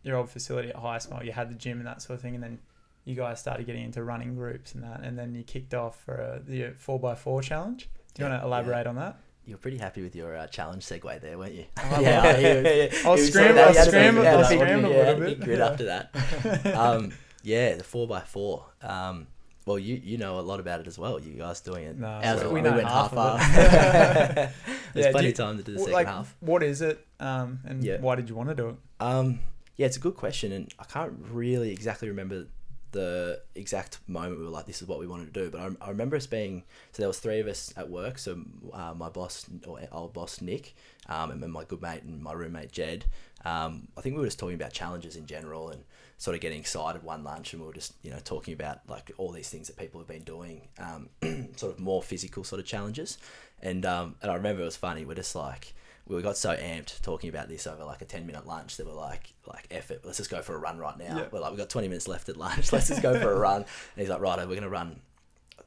your old facility at HiSmile, you had the gym and that sort of thing, and then you guys started getting into running groups and that, and then you kicked off for uh, the four x four challenge. Do you Yeah, want to elaborate on that? You're pretty happy with your uh, challenge segue there, weren't you? Oh, yeah, well, he was- I'll was scramble- sort of- I'll he had a big- scramble- he had a I'll big- scramble a little bit. grid Yeah. after that. Um, yeah, the four x four. Um, well, you you know a lot about it as well. You guys doing it. No, Ours we, we we went half, it. There's Yeah, plenty of time to do the Well, second like, half. What is it? Um, and Yeah. why did you want to do it? Um, yeah, it's a good question, and I can't really exactly remember the exact moment we were like, "This is what we wanted to do." But I, I remember us being so there was three of us at work. So uh, my boss or old boss Nick, um, and then my good mate and my roommate Jed. Um, I think we were just talking about challenges in general and sort of getting excited one lunch, and we were just you know talking about like all these things that people have been doing, um, sort of more physical sort of challenges. And um, and I remember it was funny. We're just like we got so amped talking about this over like a 10 minute lunch that we're like like effort let's just go for a run right now Yeah. we're like we've got 20 minutes left at lunch let's just go for a run and he's like right we're gonna run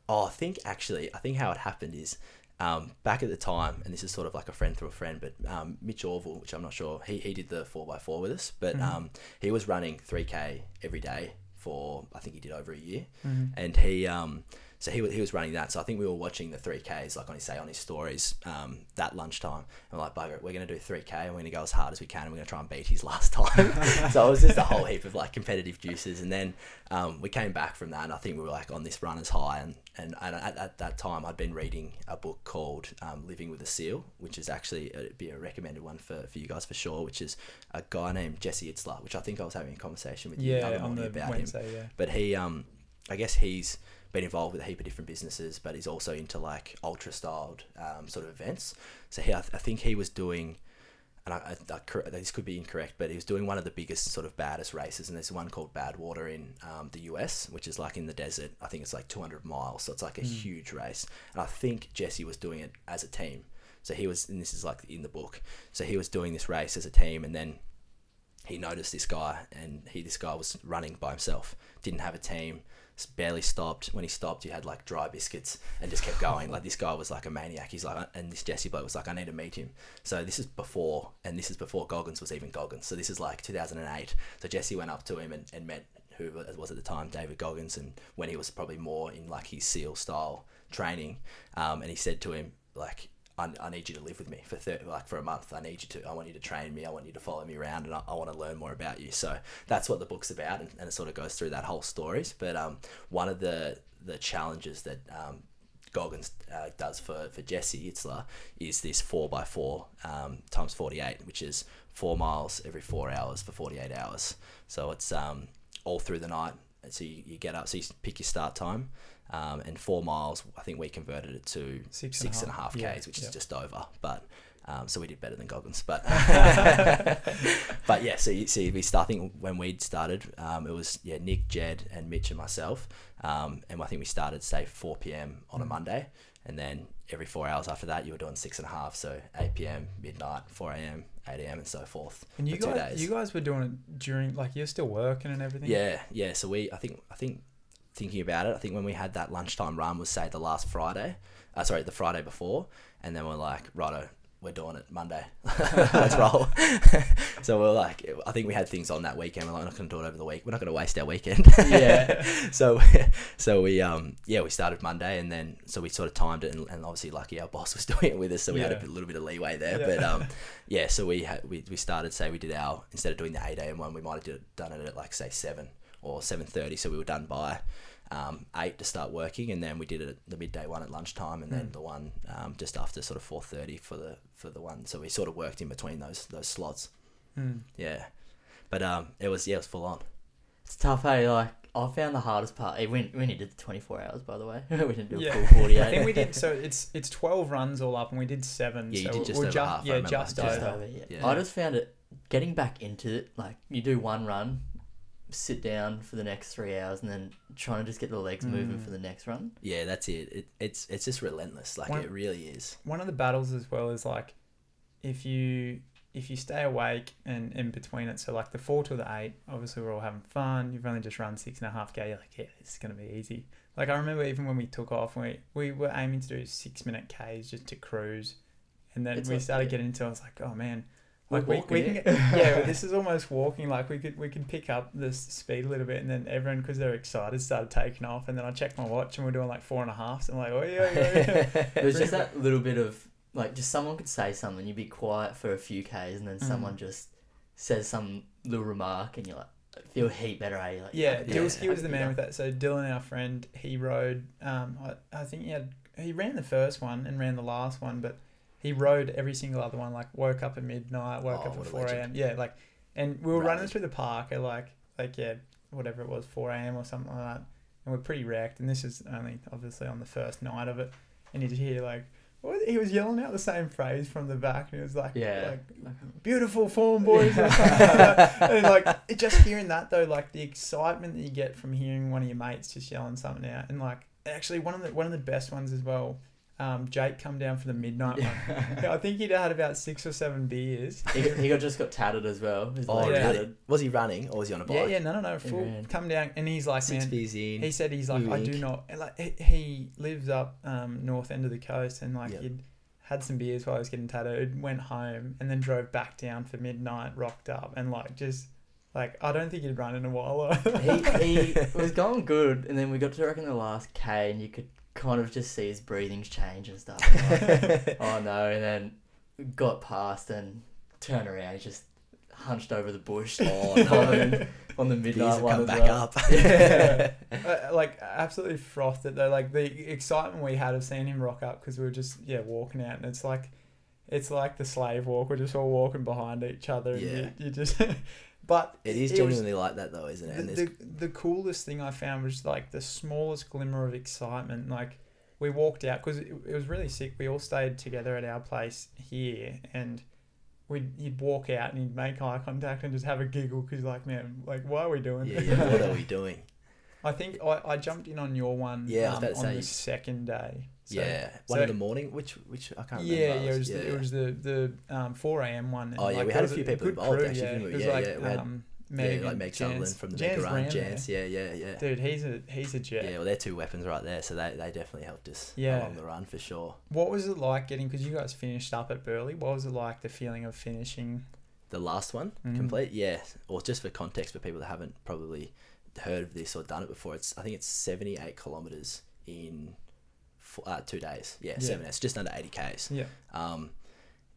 Oh, I think actually, I think how it happened is um, back at the time, and this is sort of like a friend through a friend, but um, Mitch Orville, which I'm not sure, he, he did the 4x4 with us, but Mhm. um, he was running 3K every day for, I think he did over a year. Mhm. And he, um, so he, he was running that. So I think we were watching the 3Ks, like on his, say, on his stories um, that lunchtime. And we're like, bugger, it, we're going to do 3K and we're going to go as hard as we can and we're going to try and beat his last time. so it was just a whole heap of like competitive juices. And then um, we came back from that and I think we were like on this runner's high. And, and, and at, at that time, I'd been reading a book called um, Living with a Seal, which is actually, it'd be a recommended one for, for you guys for sure, which is a guy named Jesse Itzler, which I think I was having a conversation with you the Yeah, other on morning the about him. Wednesday, yeah. But he, um, I guess he's been involved with a heap of different businesses, but he's also into like ultra styled um, sort of events. So he, I, th- I think he was doing, and I, I, I, this could be incorrect, but he was doing one of the biggest sort of baddest races, and there's one called Badwater in um, the US, which is like in the desert. I think it's like 200 miles, so it's like a Mm. huge race. And I think Jesse was doing it as a team. So he was, and this is like in the book. So he was doing this race as a team, and then he noticed this guy, and he this guy was running by himself, didn't have a team, barely stopped. When he stopped, he had like dry biscuits and just kept going. like this guy was like a maniac. He's like, and this Jesse bloke was like, I need to meet him. So this is before, and this is before Goggins was even Goggins. So this is like 2008. So Jesse went up to him and, and met who was at the time David Goggins, and when he was probably more in like his SEAL style training, um, and he said to him like. I, I need you to live with me for thir- like for a month. I need you to. I want you to train me. I want you to follow me around, and I, I want to learn more about you. So that's what the book's about, and, and it sort of goes through that whole stories. But um, one of the the challenges that um, Goggins uh, does for for Jesse Itzler is this four by four um, times forty eight, which is four miles every four hours for forty eight hours. So it's um, all through the night. So you, you get up, so you pick your start time, um, and four miles. I think we converted it to Six six and and a a half half, yeah, k's, which yeah. is just over. But um, so we did better than Goggins. But but yeah, so you see, we start. I think when we started, um, it was yeah Nick, Jed, and Mitch and myself, um, and I think we started say four p.m. on a Mm. Monday, and then every four hours after that, you were doing six and a half. So eight p.m., midnight, four a.m., eight a.m., and so forth. And you guys, days. you guys were doing it during, like, you're still working and everything. Yeah, yeah. So we, I think, I think, thinking about it, I think when we had that lunchtime run was say the last Friday, uh, sorry, the Friday before, and then we're like, righto, we're doing it Monday, let's roll. so we're like, I think we had things on that weekend. We're like, we're not going to do it over the week. We're not going to waste our weekend. Yeah. so, so we, um, yeah, we started Monday, and then so we sort of timed it, and, and obviously, lucky our boss was doing it with us, so we had a bit- little bit of leeway there. Yeah. But um, yeah, so we had we, we started say we did our instead of doing the eight a.m. one, we might have done it at like say seven or seven thirty. So we were done by um, eight to start working, and then we did it at the midday one at lunchtime, and then Mm. the one um, just after sort of four thirty for the for the one. So we sort of worked in between those those slots. Mm. Yeah, but um, it was yeah, it was full on. It's tough, hey. Like I found the hardest part. eh, We we only did the twenty four hours, by the way. we didn't do a Yeah. full forty eight. I think we did. So it's it's twelve runs all up, and we did seven. Yeah, you so did just over ju- half, Yeah, remember. just, Just over. over, yeah. Yeah. I just found it getting back into it. Like you do one run, sit down for the next three hours, and then trying to just get the legs moving Mm. for the next run. Yeah, that's it. it it's it's just relentless. Like One- it really is. One of the battles as well is like, if you if you stay awake and in between it, so like the four to the eight, obviously we're all having fun. You've only just run six and a half k. You're like, yeah, this is gonna be easy. Like I remember even when we took off, we we were aiming to do six minute k's just to cruise, and then It's we like- started yeah. getting into. it, I was like, oh man. Like we, we can it. yeah, this is almost walking. Like we could we could pick up the speed a little bit, and then everyone because they're excited started taking off, and then I checked my watch and we're doing like four and a half. So I'm like, oh yeah, yeah, yeah. It was just that little bit of like just someone could say something, you'd be quiet for a few k's, and then Mm. someone just says some little remark, and you're like feel a heap better. Eh? Like, Yeah, "Yeah, Dill's, he was the man that." with that. So Dylan, our friend, he rode. Um, I, I think he had he ran the first one and ran the last one, but he rode every single other one. Like woke up at midnight, woke Oh, up at four a.m. Yeah, like, and we were running through the park at like like yeah whatever it was four a.m. or something like that, and we're pretty wrecked. And this is only obviously on the first night of it, and you hear like. He was yelling out the same phrase from the back, and it was like, Yeah. like beautiful form, boys. Or something like that. and like it, just hearing that though, like the excitement that you get from hearing one of your mates just yelling something out, and like actually one of the one of the best ones as well. Um, Jake come down for the midnight one. I think he'd had about six or seven beers. he, got- he got just got tatted as well. His Oh, Yeah. really? tatted. Was he running or was he on a bike? Yeah, yeah, no, no, no, He full ran. come down, and he's like, Six man, beers in. he said he's like, I do not, like he- he lives up um, north end of the coast, and like Yep. he'd had some beers while I was getting tattooed, went home, and then drove back down for midnight, rocked up, and like just like I don't think he'd run in a while. he, he was going good, and then we got to reckon the last K, and you could kind of just see his breathings change and stuff. Like, oh no! And then got past and turned around. He just hunched over the bush. Oh, on, no. the- on the midnight have one come as back well. up. Yeah. uh, like absolutely frothed it though. Like the excitement we had of seeing him rock up because we were just yeah walking out, and it's like it's like the slave walk. We're just all walking behind each other. And Yeah. you, you just. But It is was- genuinely like that though, isn't it? the, And the, the coolest thing I found was like the smallest glimmer of excitement. Like we walked out because it, it was really sick. We all stayed together at our place here, and we'd you'd walk out and you'd make eye contact and just have a giggle because like man, like why are we doing? yeah, yeah. What are we doing? I think I, I jumped in on your one. Yeah, um, on say the second day. So- yeah, one so- in the morning. Which which I can't remember. Yeah, yeah, it was, Yeah, the, yeah. it was the the um, four a.m. one. Oh, yeah, like, we had a few people involved, crew, actually, yeah. we? It was Yeah, like yeah, we had- um, yeah, like Meg Sutherland from the Jans Mega Run. Jans. Yeah, yeah, yeah. Dude, he's a he's a jet. Yeah, well, they're two weapons right there, so they, they definitely helped us Yeah. along the run for sure. What was it like getting? Because you guys finished up at Burleigh. What was it like the feeling of finishing? The last one, Mhm. complete, yeah. Or just for context, for people that haven't probably heard of this or done it before, it's I think it's seventy eight kilometers in four, uh, two days. Yeah, Yeah. seven. It's just under eighty k's. Yeah. Um,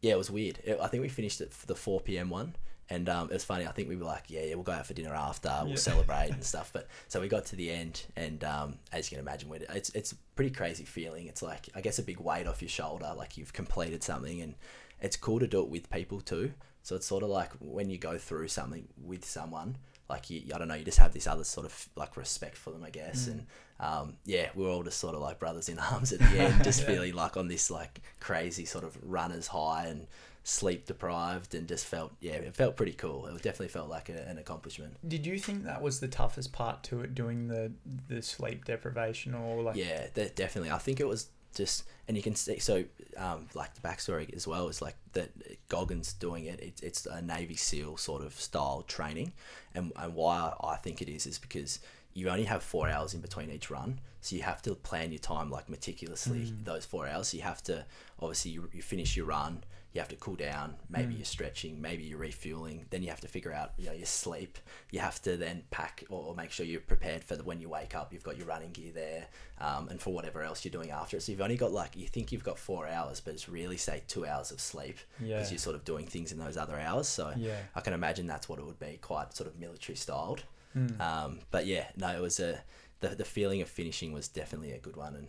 yeah, it was weird. It, I think we finished it for the four p.m. one. And um, it was funny. I think we were like, yeah, yeah, we'll go out for dinner after. We'll Yeah. celebrate and stuff. But so we got to the end, and um, as you can imagine, we it's it's a pretty crazy feeling. It's like I guess a big weight off your shoulder, like you've completed something, and it's cool to do it with people too. So it's sort of like when you go through something with someone, like you, I don't know, you just have this other sort of like respect for them, I guess. Mm. And um, yeah, we we're all just sort of like brothers in arms at the end, just Yeah. feeling like on this like crazy sort of runners high and sleep deprived, and just felt yeah, it felt pretty cool. It definitely felt like a, an accomplishment. Did you think that was the toughest part to it, doing the the sleep deprivation or like? yeah, de- definitely. I think it was just, and you can see. So, um, like the backstory as well is like that Goggins doing it. It's it's a Navy SEAL sort of style training, and and why I think it is is because you only have four hours in between each run, so you have to plan your time like meticulously. Mm. Those four hours, so you have to obviously you, you finish your run. You have to cool down. Maybe Mm. you're stretching. Maybe you're refueling. Then you have to figure out, you know, your sleep. You have to then pack or, or make sure you're prepared for the, when you wake up. You've got your running gear there, um, and for whatever else you're doing after it. So you've only got like you think you've got four hours, but it's really say two hours of sleep yeah, because you're sort of doing things in those other hours. So yeah. I can imagine that's what it would be, quite sort of military styled. Mm. Um, but yeah, no, it was a the the feeling of finishing was definitely a good one, and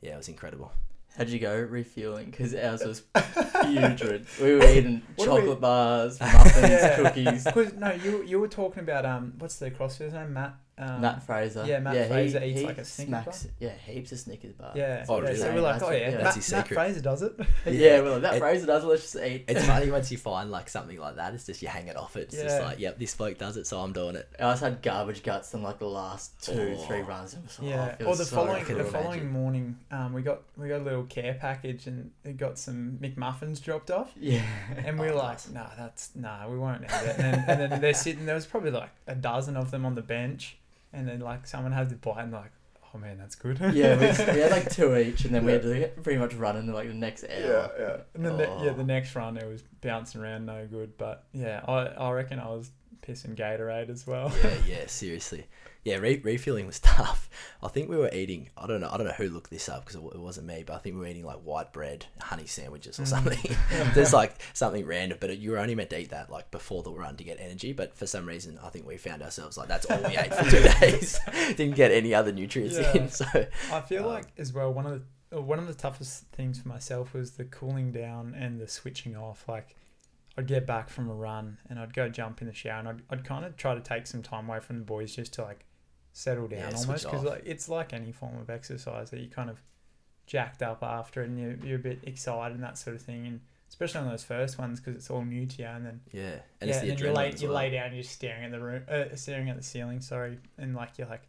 yeah, it was incredible. How'd you go refueling? Because ours was putrid. We were eating What we- chocolate bars, muffins, Yeah. cookies. no, you you were talking about um, what's the CrossFit's name? Matt. Um, Matt Fraser. yeah, Matt Fraser eats like a Snickers smacks, Yeah, heaps of Snickers bars. Yeah. Oh, yeah, really? So we're like, That's oh yeah, yeah. Matt, That's his Matt. Fraser does it. Yeah, well, that It- Fraser does. Let's just eat. It's funny once you find like something like that. It's just you hang it off. It's just like, yep, this bloke does it, so I'm doing it. I just had garbage guts in like the last two, Oh. three runs. It was, oh, Yeah. it Or the so following the good. following morning, um, we got we got a little care package and it got some McMuffins dropped off. Yeah. And we were Oh, like, nice. nah, that's nah, we won't eat it. And then, and then they're sitting. There was probably like a dozen of them on the bench, and then like someone had to bite and like, oh man, that's good. yeah, we, we had like two each, and then we had to pretty much run in like the next hour. yeah, yeah. And then the, yeah, Oh. the next run it was bouncing around, no good. But yeah, I I reckon I was pissing Gatorade as well. Yeah, yeah, seriously. Yeah, re- refueling was tough. I think we were eating. I don't know. I don't know who looked this up because it, it wasn't me. But I think we were eating like white bread, honey sandwiches, or Mm. something. There's like something random. But you were only meant to eat that like before the run to get energy. But for some reason, I think we found ourselves like that's all we ate for two days. Didn't get any other nutrients Yeah. in. So I feel Um, like as well one of the uh, one of the toughest things for myself was the cooling down and the switching off. Like I'd get back from a run and I'd go jump in the shower and I'd, I'd kind of try to take some time away from the boys just to like settle down Yeah, almost because like it's like any form of exercise that you kind of jacked up after and you're, you're a bit excited and that sort of thing and especially on those first ones because it's all new to you and then yeah, and yeah, it's the and then you adrenaline lay as you lay down, and you're staring at the room, uh, staring at the ceiling. Sorry, and like you're like,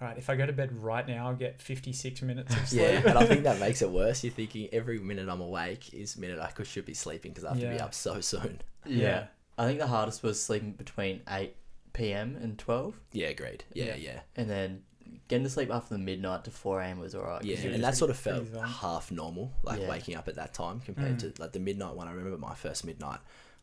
all right, if I go to bed right now, I'll get 56 minutes of sleep. Yeah, and I think that makes it worse. You're thinking every minute I'm awake is minute I could should be sleeping because I have to be up so soon. Yeah. Yeah. I think the hardest was sleeping between 8 p.m. and 12, Yeah, agreed. Yeah, Yeah. yeah, and then getting to sleep after the midnight to 4 a.m. was alright. 'cause yeah. you're And just- that sort of felt pretty zoned. half normal, like Yeah. waking up at that time compared Mm. to like the midnight one. I remember my first midnight.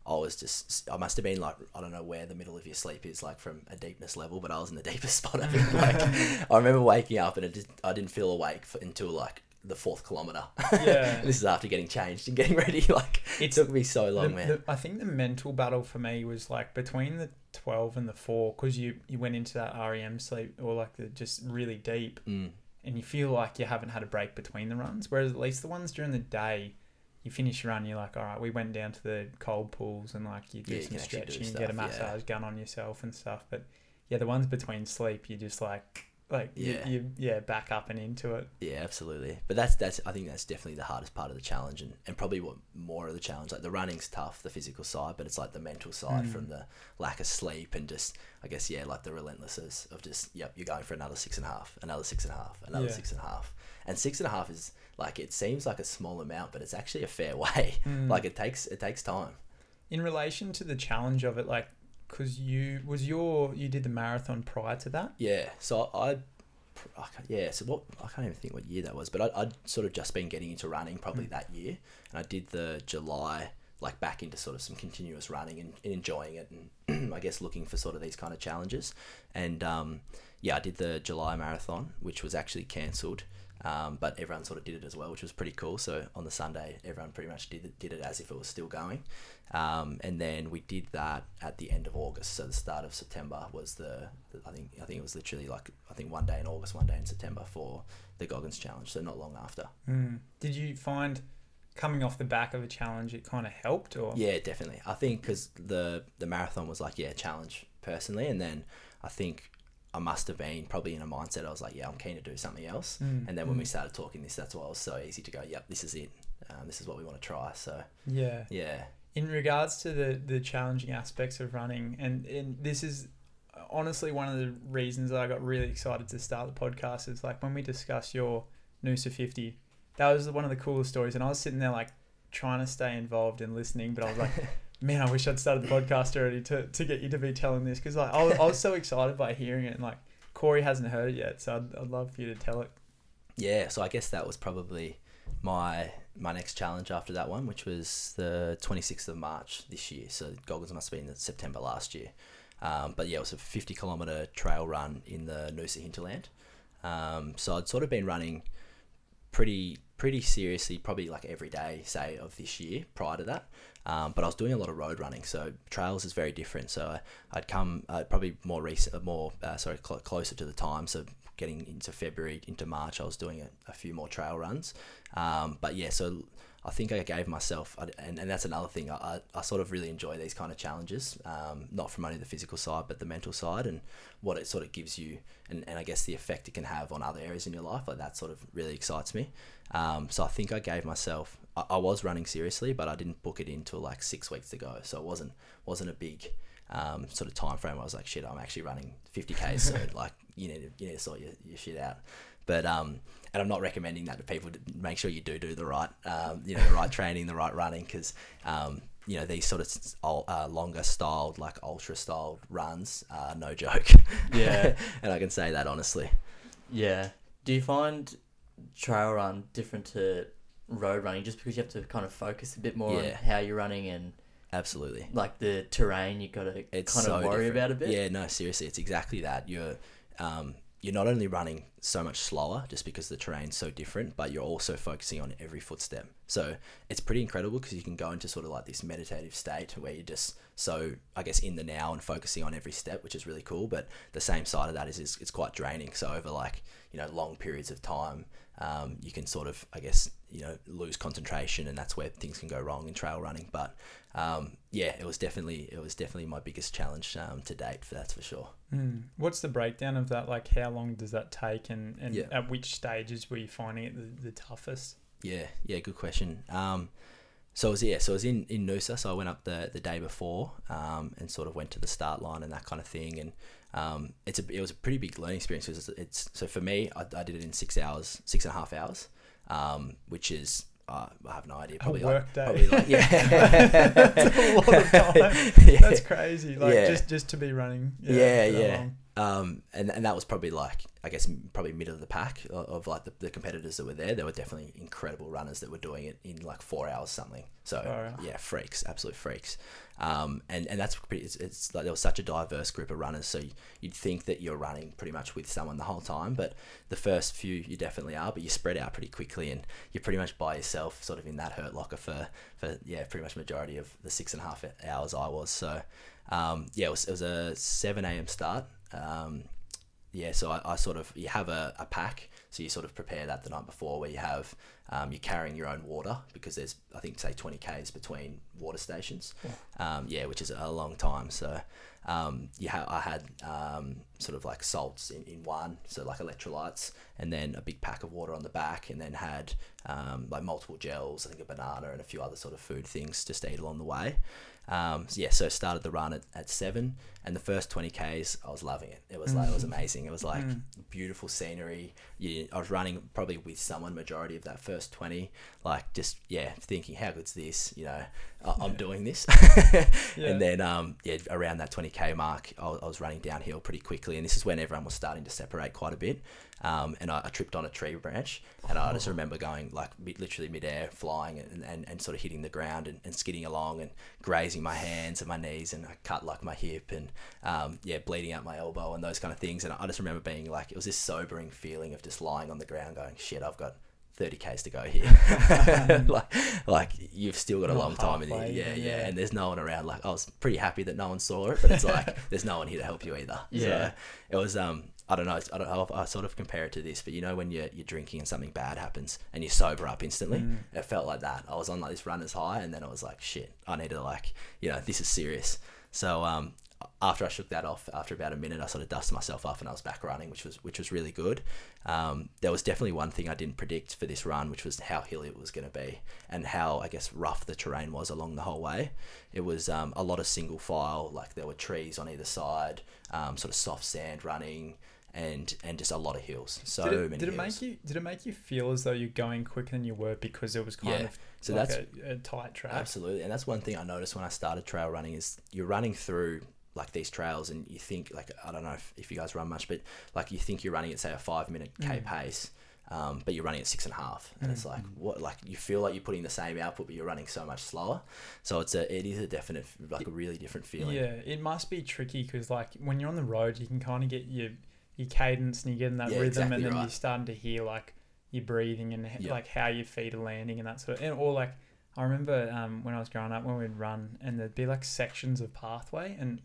I was just, I must have been like, I don't know where the middle of your sleep is, like from a deepness level, but I was in the deepest spot. I think, like, I remember waking up and it just, I didn't feel awake for, until like the fourth kilometer. Yeah. this is after getting changed and getting ready. Like, it took me so The- long, man. the- I think the mental battle for me was like between the 12 and the 4 because you, you went into that REM sleep or like the just really deep Mm. and you feel like you haven't had a break between the runs. Whereas at least the ones during the day, you finish your run, you're like, all right, we went down to the cold pools and like you do Yeah, some can actually do stretching, get a stuff, yeah. massage gun on yourself and stuff. But yeah, the ones between sleep, you're just like, like Yeah. you, you yeah back up and into it. Yeah, absolutely. But that's that's I think that's definitely the hardest part of the challenge, and, and probably what more of the challenge. Like the running's tough, the physical side, but it's like the mental side Mm. from the lack of sleep and just I guess yeah, like the relentlessness of just yep, you're going for another six and a half, another six and a half, another Yeah. six and a half, and six and a half is like it seems like a small amount, but it's actually a fair way. Mm. Like it takes it takes time. in relation to the challenge of it, like, because you was your you did the marathon prior to that. Yeah, so I, I yeah, so what I can't even think what year that was, but I, I'd sort of just been getting into running probably Mm. that year, and I did the July like back into sort of some continuous running and, and enjoying it, and I guess looking for sort of these kind of challenges, and um, yeah, I did the July marathon, which was actually cancelled. Um, but everyone sort of did it as well, which was pretty cool. So on the Sunday, everyone pretty much did it, did it as if it was still going. Um, and then we did that at the end of August. So the start of September was the, the I think I think it was literally like I think one day in August, one day in September for the Goggins challenge. So not long after. Mm. Did you find coming off the back of a challenge it kind of helped or Yeah, definitely. I think because the the marathon was like yeah challenge personally, and then I think I must have been probably in a mindset. I was like yeah I'm keen to do something else. Mm, And then when we mm. started talking this, that's why it was so easy to go. Yep, this is it. Um, this is what we want to try. So yeah yeah, in regards to the the challenging aspects of running and and this is honestly one of the reasons that I got really excited to start the podcast is like when we discussed your Noosa 50 that was one of the coolest stories and I was sitting there like trying to stay involved and listening but I was like man I wish I'd started the podcast already to, to get you to be telling this because like I was, I was so excited by hearing it and like Corey hasn't heard it yet so I'd, I'd love for you to tell it yeah. So I guess that was probably my my next challenge after that one, which was the 26th of March this year. So Goggins must have been in September last year. Um, but yeah, it was a 50 kilometer trail run in the Noosa hinterland. Um, so I'd sort of been running pretty pretty seriously, probably like every day, say of this year prior to that. Um, but I was doing a lot of road running, so trails is very different. So I, I'd come uh, probably more recent, more uh, sorry, cl- closer to the time. So getting into February, into March, I was doing a, a few more trail runs. Um, but yeah, so I think I gave myself, and, and that's another thing. I, I, sort of really enjoy these kind of challenges, um, not from only the physical side, but the mental side and what it sort of gives you, and, and I guess the effect it can have on other areas in your life. Like that sort of really excites me. Um, so I think I gave myself, I, I was running seriously, but I didn't book it until like six weeks to go. So it wasn't wasn't a big um, sort of time frame. I was like, shit, I'm actually running 50k, so like you need to you need to sort your, your shit out. But um, and I'm not recommending that to people. To make sure you do do the right, um, you know, the right training, the right running, because um, you know these sort of uh, longer styled, like ultra styled runs are no joke. Yeah. and I can say that honestly. Yeah. Do you find trail run different to road running just because you have to kind of focus a bit more Yeah. on how you're running and Absolutely. like the terrain you got to kind It's of worry different. about a bit? Yeah, no, seriously, it's exactly that. You're um, you're not only running so much slower just because the terrain's so different, but you're also focusing on every footstep. So it's pretty incredible because you can go into sort of like this meditative state where you're just so I guess in the now and focusing on every step, which is really cool. But the same side of that is, is it's quite draining. So over like you know long periods of time, um, you can sort of I guess you know lose concentration, and that's where things can go wrong in trail running. But um, yeah, it was definitely it was definitely my biggest challenge um, to date. For that's for sure. Mm. What's the breakdown of that? Like, how long does that take, and, and Yeah. at which stages were you finding it the, the toughest? Yeah, yeah, good question. Um, so was yeah, so I was in in Noosa. So I went up the the day before um, and sort of went to the start line and that kind of thing. And um, it's a it was a pretty big learning experience. It's, it's so for me, I, I did it in six hours, six and a half hours, um, which is uh, I have no idea. Probably a like, work day. probably like yeah. That's a lot of time. Yeah. That's crazy. Like Yeah. just just to be running. Yeah, that yeah. Um, and, and that was probably like I guess probably mid of the pack of, of like the, the competitors that were there. There were definitely incredible runners that were doing it in like four hours something. So out. yeah, freaks, absolute freaks. Um, and and that's pretty. It's, it's like there was such a diverse group of runners. So you'd think that you're running pretty much with someone the whole time, but the first few you definitely are. But you spread out pretty quickly, and you're pretty much by yourself, sort of in that hurt locker for for yeah, pretty much majority of the six and a half hours I was. So um, yeah, it was, it was a seven a.m. start. Um, yeah, so I, I sort of you have a, a pack, so you sort of prepare that the night before, where you have um, you're carrying your own water because there's I think say twenty k's between water stations, um, yeah, which is a long time. So um, you ha- I had um, sort of like salts in, in one, so like electrolytes, and then a big pack of water on the back, and then had um, like multiple gels, I think a banana and a few other sort of food things just to eat along the way. Um, so yeah, so started the run at, at seven, and the first twenty k's, I was loving it. It was like it was amazing. It was like Mm. beautiful scenery. You, I was running probably with someone majority of that first twenty, like just yeah, thinking how good's this? You know, I, I'm doing this. Yeah. And then um, yeah, around that twenty k mark, I, was- I was running downhill pretty quickly, and this is when everyone was starting to separate quite a bit. Um, and I, I tripped on a tree branch, and I just remember going like mid, literally midair, flying and, and, and sort of hitting the ground and, and skidding along and grazing my hands and my knees, and I cut like my hip and um, yeah, bleeding out my elbow and those kind of things. And I just remember being like, it was this sobering feeling of just lying on the ground, going, shit, I've got. 30 k's to go here like like you've still got a Not long time in here yeah, yeah yeah. and there's no one around like i was pretty happy that no one saw it but it's like there's no one here to help you either Yeah. so it was um I don't know. I don't know. I sort of compare it to this, but you know when you're you're drinking and something bad happens and you sober up instantly. Mm. It felt like that. I was on like this runner's high, and then I was like, shit, I need to like, you know, this is serious. So um, after I shook that off, after about a minute, I sort of dusted myself off and I was back running, which was which was really good. Um, there was definitely one thing I didn't predict for this run, which was how hilly it was going to be and how I guess rough the terrain was along the whole way. It was um, a lot of single file, like there were trees on either side, um, sort of soft sand running. And, and just a lot of hills. So did it, did it make you did it make you feel as though you're going quicker than you were because it was kind Yeah. of So like that's a, a tight track? Absolutely, and that's one thing I noticed when I started trail running is you're running through like these trails and you think like I don't know if, if you guys run much, but like you think you're running at say a five minute k Mm. pace, um, but you're running at six and a half, and it's Mm. like what like you feel like you're putting the same output, but you're running so much slower. So it's a it is a definite like a really different feeling. Yeah, it must be tricky because like when you're on the road, you can kind of get your your cadence and you get in that Yeah, rhythm, exactly and then right. you're starting to hear like your breathing and Yeah. like how your feet are landing and that sort of. And, or like I remember um, when I was growing up when we'd run and there'd be like sections of pathway and.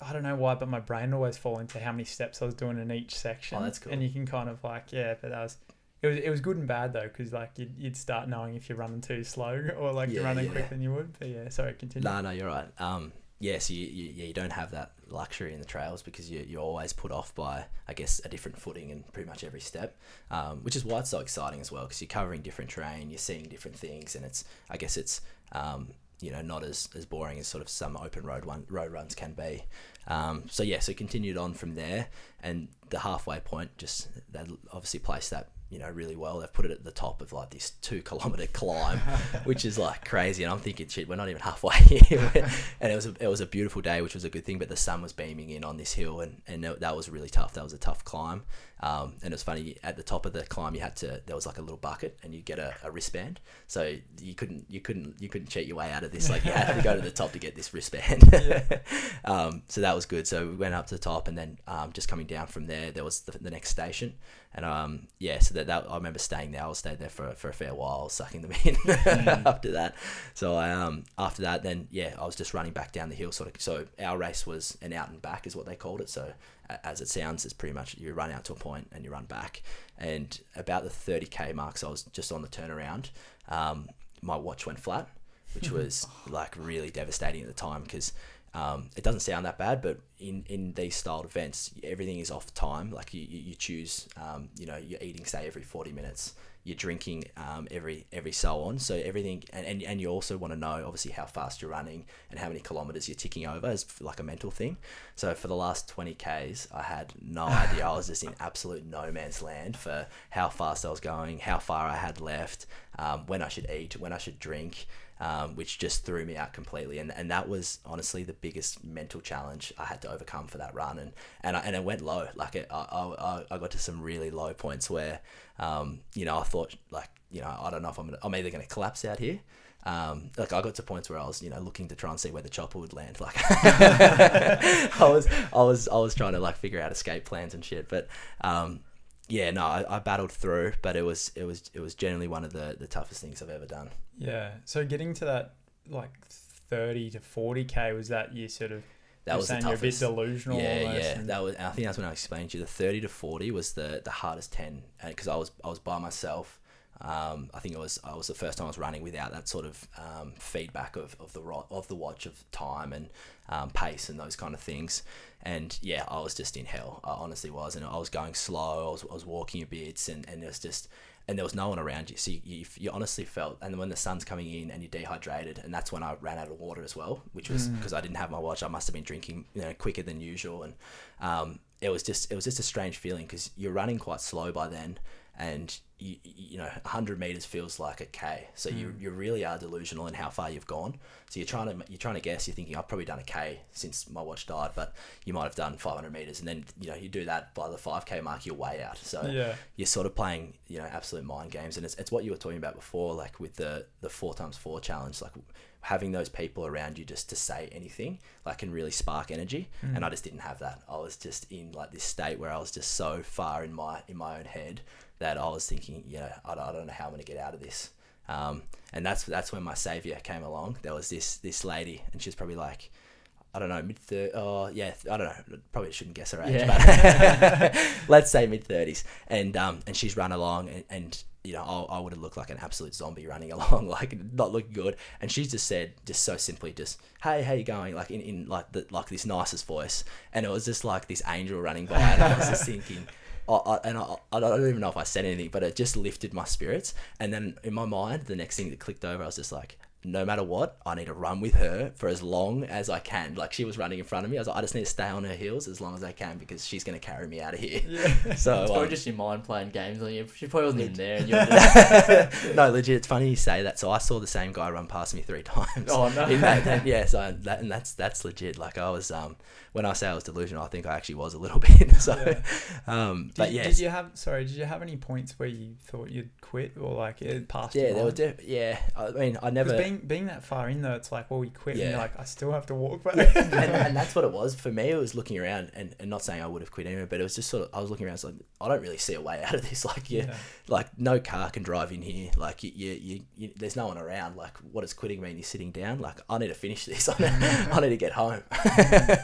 I don't know why, but my brain always fall into how many steps I was doing in each section. Oh, that's cool. And you can kind of like, yeah, but that was, it was, it was good and bad though, because like you'd, you'd start knowing if you're running too slow or like you're running yeah. quicker than you would. But yeah, sorry, continue. No, no, you're right. Um, yes, you, you, yeah, you don't have that luxury in the trails because you, you're always put off by, I guess, a different footing in pretty much every step, um, which is why it's so exciting as well because you're covering different terrain, you're seeing different things, and it's, I guess, it's, um, you know, not as, as boring as sort of some open road one road runs can be. Um, so yeah, so continued on from there, and the halfway point just they obviously placed that you know really well. They've put it at the top of like this two kilometer climb, which is like crazy. And I'm thinking, shit, we're not even halfway here. and it was a, it was a beautiful day, which was a good thing. But the sun was beaming in on this hill, and and that was really tough. That was a tough climb. Um, and it was funny at the top of the climb, you had to there was like a little bucket, and you get a, a wristband. So you couldn't you couldn't you couldn't cheat your way out of this. Like you had to go to the top to get this wristband. um, so that was good. So we went up to the top, and then um, just coming down from there, there was the, the next station, and um, yeah, so that, that I remember staying there. I stayed there for, for a fair while, sucking them in after that. So I um after that, then yeah, I was just running back down the hill, sort of. So our race was an out and back, is what they called it. So as it sounds, it's pretty much you run out to a point and you run back. And about the thirty k marks, I was just on the turnaround. Um, my watch went flat, which was like really devastating at the time because um, it doesn't sound that bad, but in, in these styled events, everything is off time. Like you, you, you choose, um, you know, you're eating say every 40 minutes. You're drinking um, every every so on. So everything, and, and, and you also want to know obviously how fast you're running and how many kilometers you're ticking over as like a mental thing. So for the last 20 Ks, I had no idea. I was just in absolute no man's land for how fast I was going, how far I had left, um, when I should eat, when I should drink um, which just threw me out completely. And, and that was honestly the biggest mental challenge I had to overcome for that run. And and I, and it went low. Like it, I, I, I got to some really low points where, um, you know, I thought like, you know, I don't know if I'm gonna, I'm either gonna collapse out here. Um, like I got to points where I was, you know, looking to try and see where the chopper would land. Like I was, I was, I was trying to like figure out escape plans and shit. But um, yeah, no, I, I battled through, but it was, it was, it was generally one of the the toughest things I've ever done. Yeah. So getting to that like thirty to forty k was that you sort of that you're was the saying you're a bit delusional. Yeah, almost, yeah. and- That was. I think that's when I explained to you. The thirty to forty was the the hardest ten, uh, because I was I was by myself. Um, I think it was I was the first time I was running without that sort of um, feedback of, of the ro- of the watch of time and um, pace and those kind of things. And yeah, I was just in hell. I honestly was, and I was going slow. I was, I was walking a bit, and, and it was just and there was no one around you. So you, you, you honestly felt, and when the sun's coming in and you're dehydrated, and that's when I ran out of water as well, which was Mm. because I didn't have my watch. I must have been drinking, you know, quicker than usual, and um, it was just it was just a strange feeling because you're running quite slow by then, and you, you know, 100 meters feels like a k. So you, Mm. you really are delusional in how far you've gone. So you're trying to you're trying to guess. You're thinking I've probably done a k since my watch died, but you might have done 500 meters, and then you know you do that by the 5k mark, you're way out. So yeah. you're sort of playing you know absolute mind games and it's, it's what you were talking about before like with the the four times four challenge like having those people around you just to say anything like can really spark energy Mm. and i just didn't have that i was just in like this state where i was just so far in my in my own head that i was thinking you know i, don't- I don't know how i'm going to get out of this um, and that's that's when my savior came along there was this this lady and she was probably like I don't know, mid thirty. Oh, yeah, I don't know. Probably shouldn't guess her age, but let's say mid thirties. And um, and she's run along, and, and you know, I, I would have looked like an absolute zombie running along, like not looking good. And she just said, just so simply, just hey, how you going? Like in, in like the like this nicest voice, and it was just like this angel running by, and I was just thinking. I, I, and I, I don't even know if I said anything, but it just lifted my spirits. And then in my mind, the next thing that clicked over, I was just like, no matter what, I need to run with her for as long as I can. Like she was running in front of me. I was like, I just need to stay on her heels as long as I can because she's going to carry me out of here. Yeah. So It's probably um, just your mind playing games on you. She probably wasn't even there, and you're just, no, legit. It's funny you say that. So I saw the same guy run past me three times. oh no. In that, that- yeah, so that, and that's that's legit. Like I was, um, when I say I was delusional, I think I actually was a little bit. So, Yeah. um, Did, but yeah, did you have sorry? Did you have any points where you thought you'd quit or like it passed? yeah, there was, mind? def- yeah. I mean, I never. being being that far in though, it's like well, you quit and Yeah. you're like I still have to walk back. and, and that's what it was for me. It was looking around and, and not saying I would have quit anyway, but it was just sort of I was looking around. It's like I don't really see a way out of this. Like yeah. like no car can drive in here. Like you, you, you, you there's no one around. Like what does quitting mean? You're sitting down. Like I need to finish this. I need, I need to get home.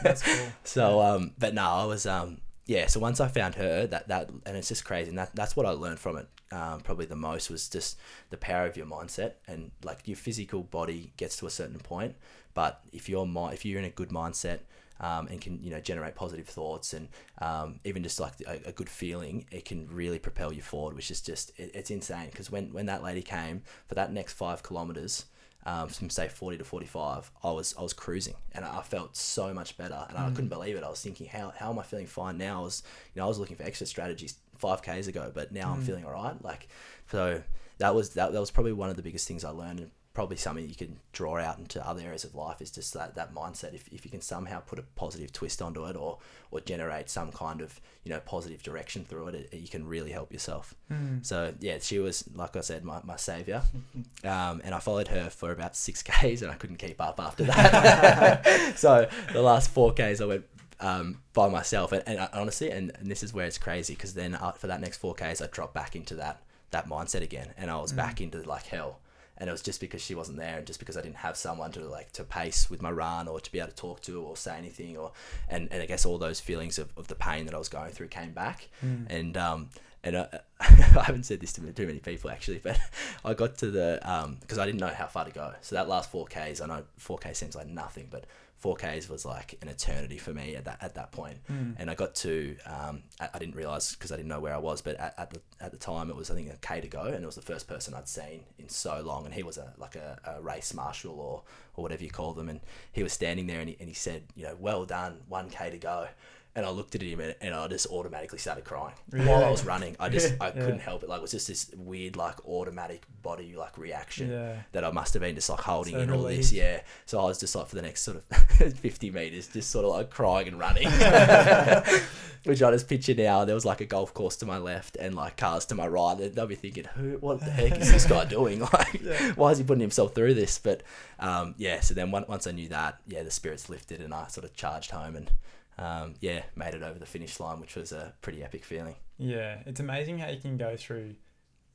That's cool. So um, but no, I was um, yeah. So once I found her, that that and it's just crazy, and that that's what I learned from it. Um, probably the most was just the power of your mindset and like your physical body gets to a certain point, but if your mind, if you're in a good mindset. Um, and can you know generate positive thoughts and um, even just like a, a good feeling, it can really propel you forward, which is just it, it's insane. Because when when that lady came for that next five kilometers, um, from say 40 to 45 i was i was cruising and i felt so much better and i Mm. couldn't believe it i was thinking how, how am i feeling fine now i was you know i was looking for extra strategies 5ks ago but now i'm Mm. feeling all right like so that was that, that was probably one of the biggest things i learned probably something you can draw out into other areas of life is just that, that mindset if, if you can somehow put a positive twist onto it or or generate some kind of you know positive direction through it, it you can really help yourself Mm. so yeah, she was like I said, my, my savior, um, and I followed her for about six k's, and I couldn't keep up after that. so the last four k's I went um, by myself, and, and I- honestly, and, and this is where it's crazy because then uh, for that next four k's, I dropped back into that that mindset again, and I was Mm. back into like hell. And it was just because she wasn't there, and just because I didn't have someone to like to pace with my run, or to be able to talk to, or say anything, or and, and I guess all those feelings of, of the pain that I was going through came back Mm. and um, and I, I haven't said this to too many people actually, but I got to the um because I didn't know how far to go. So that last four Ks, I know four K seems like nothing, but four Ks was like an eternity for me at that at that point. Mm. And I got to um, I, I didn't realize because I didn't know where I was, but at, at the at the time it was I think a K to go, and it was the first person I'd seen in so long, and he was a like a, a race marshal or or whatever you call them, and he was standing there and he, and he said, you know, well done, one K to go. And I looked at him and, and I just automatically started crying while I was running. I just I Yeah. couldn't help it. Like it was just this weird like automatic body like reaction Yeah. that I must have been just like holding So in all this. Yeah. So I was just like for the next sort of 50 meters, just sort of like crying and running. Which I just picture now. There was like a golf course to my left and like cars to my right. And they'll be thinking, who, what the heck is this guy doing? Like, Yeah. why is he putting himself through this? But um, yeah, so then once I knew that, yeah, the spirits lifted and I sort of charged home and um, yeah, made it over the finish line, which was a pretty epic feeling. Yeah, it's amazing how you can go through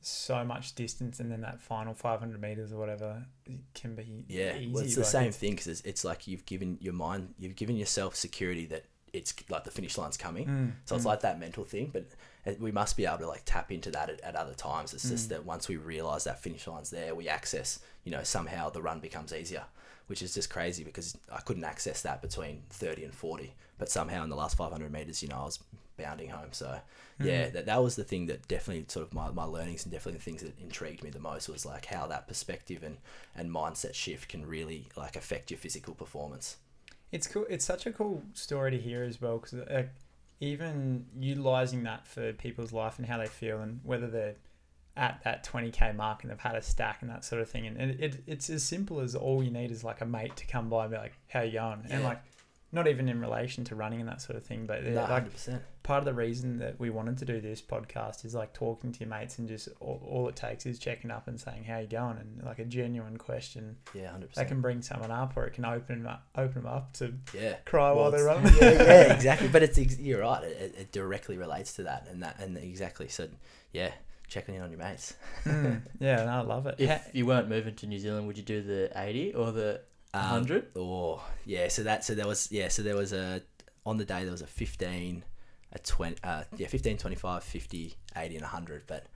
so much distance and then that final 500 meters or whatever can be Yeah, easy. well, it's the like, same it's- thing because it's, it's like you've given your mind, you've given yourself security that it's like the finish line's coming. Mm, So it's mm. like that mental thing, but we must be able to like tap into that at, at other times. It's just Mm. that once we realize that finish line's there, we access, you know, somehow the run becomes easier, which is just crazy because I couldn't access that between 30 and 40, but somehow in the last 500 meters, you know, I was bounding home. So yeah, Mm. that, that was the thing that definitely sort of my, my learnings and definitely the things that intrigued me the most was like how that perspective and, and mindset shift can really like affect your physical performance. It's cool. It's such a cool story to hear as well because like, even utilizing that for people's life and how they feel and whether they're at that 20k mark and they've had a stack and that sort of thing and it, it, it's as simple as all you need is like a mate to come by and be like how you going and like not even in relation to running and that sort of thing but No, yeah, like 100%. part of the reason that we wanted to do this podcast is like talking to your mates and just all, all it takes is checking up and saying how you going and like a genuine question Yeah, 100%. that can bring someone up or it can open them up, open them up to yeah. cry while they're running. yeah, yeah, exactly. But it's you're right. It, it directly relates to that, and that, and exactly. So, yeah, checking in on your mates. Mm, yeah, no, I love it. If you weren't moving to New Zealand, would you do the 80 or the Um, 100? Oh, yeah. So that, so there was, yeah. So there was a on the day there was a 15, a 20, uh, yeah, 15, 25, 50, 80, and 100. But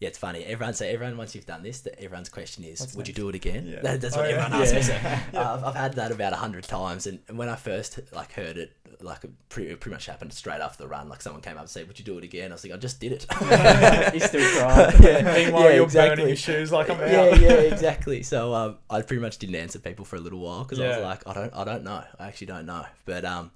yeah, it's funny. Everyone say everyone once you've done this, that everyone's question is, What's would you do it again? Yeah. That, that's Oh, what yeah. everyone asks me. So, uh, I've, I've had that about a hundred times, and when I first like heard it, like it pretty, it pretty much happened straight after the run. Like someone came up and said, "Would you do it again?" I was like, "I just did it." you still cry. yeah, Meanwhile, yeah, you're exactly. burning your shoes like I'm out. yeah, yeah, exactly. So um, I pretty much didn't answer people for a little while because I was like, I don't, I don't know. I actually don't know. But um,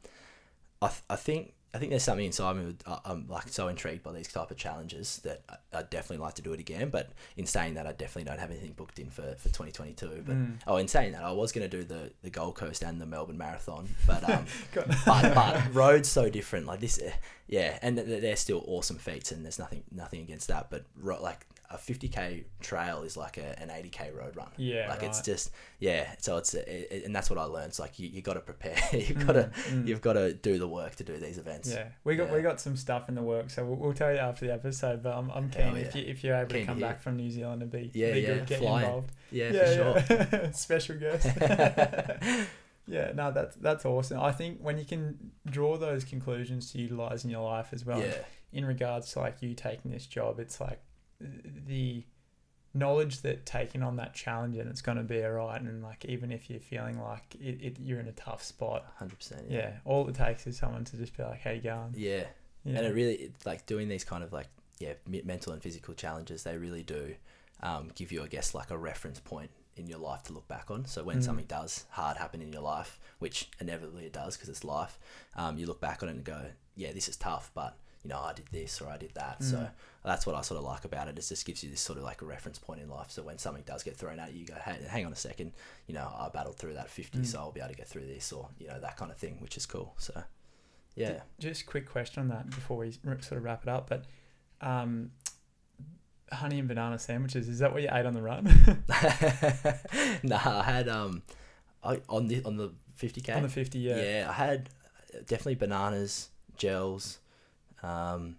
I, th- I think, I think there's something inside me. With, I'm like so intrigued by these type of challenges that I, I'd definitely like to do it again. But in saying that, I definitely don't have anything booked in for, for 2022. But Mm. oh, in saying that, I was going to do the the Gold Coast and the Melbourne Marathon, but um, but but roads so different. Like this, eh, yeah, and th- they're still awesome feats, and there's nothing nothing against that. But ro- like a 50k trail is like a, an 80k road run. Yeah, like it's just yeah. So it's it, it- and that's what I learned. It's like you, you got to prepare. you've got to Mm, mm. you've got to do the work to do these events. Yeah, we got Yeah. we got some stuff in the work, so we'll, we'll tell you after the episode. But I'm, I'm keen Hell if you if you're able Keen to to come hear. back from New Zealand and be Yeah, be yeah, good, get flying. involved. yeah, for sure. yeah. Special guest. yeah, no, that's that's awesome. I think when you can draw those conclusions to utilize in your life as well, yeah, in regards to like you taking this job, it's like the knowledge that taking on that challenge and it's going to be alright, and like even if you're feeling like it, it, you're in a tough spot, hundred percent. yeah. all it takes is someone to just be like, "How you going?" yeah. Yeah, and it really it's like doing these kind of like yeah mental and physical challenges they really do um, give you i guess like a reference point in your life to look back on so when Mm. something does hard happen in your life which inevitably it does because it's life um, you look back on it and go yeah this is tough but you know i did this or i did that so Mm. that's what i sort of like about it it just gives you this sort of like a reference point in life so when something does get thrown at you you go hey hang on a second you know i battled through that 50 Mm. so i'll be able to get through this or you know that kind of thing which is cool so yeah Just quick question on that before we sort of wrap it up, but um, honey and banana sandwiches is that what you ate on the run? nah, I had um, I on the on the fifty k. on the fifty, yeah. yeah, I had definitely bananas, gels. Um,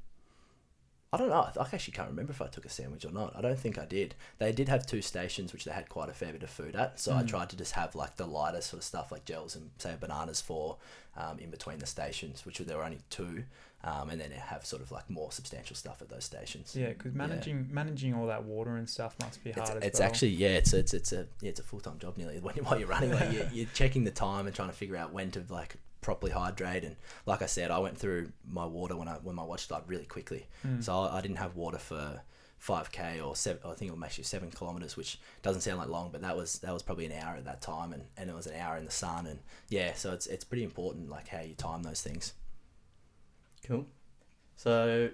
I don't know. I actually can't remember if I took a sandwich or not. I don't think I did. They did have two stations which they had quite a fair bit of food at. So I Mm. tried to just have like the lighter sort of stuff like gels and say bananas for um, in between the stations, which there were only two, um, and then have sort of like more substantial stuff at those stations. Yeah, because managing managing all that water and stuff must be It's, hard. it's as well. actually yeah, it's it's it's a yeah, it's a full time job nearly. When while you're running, like you're, you're checking the time and trying to figure out when to like properly hydrate. And like I said, I went through my water when I when my watch died really quickly. Mm. So I, I didn't have water for 5k or seven. I think it was actually seven kilometers, which doesn't sound like long, but that was that was probably an hour at that time, and, and it was an hour in the sun, and yeah, so it's it's pretty important like how you time those things. Cool. So,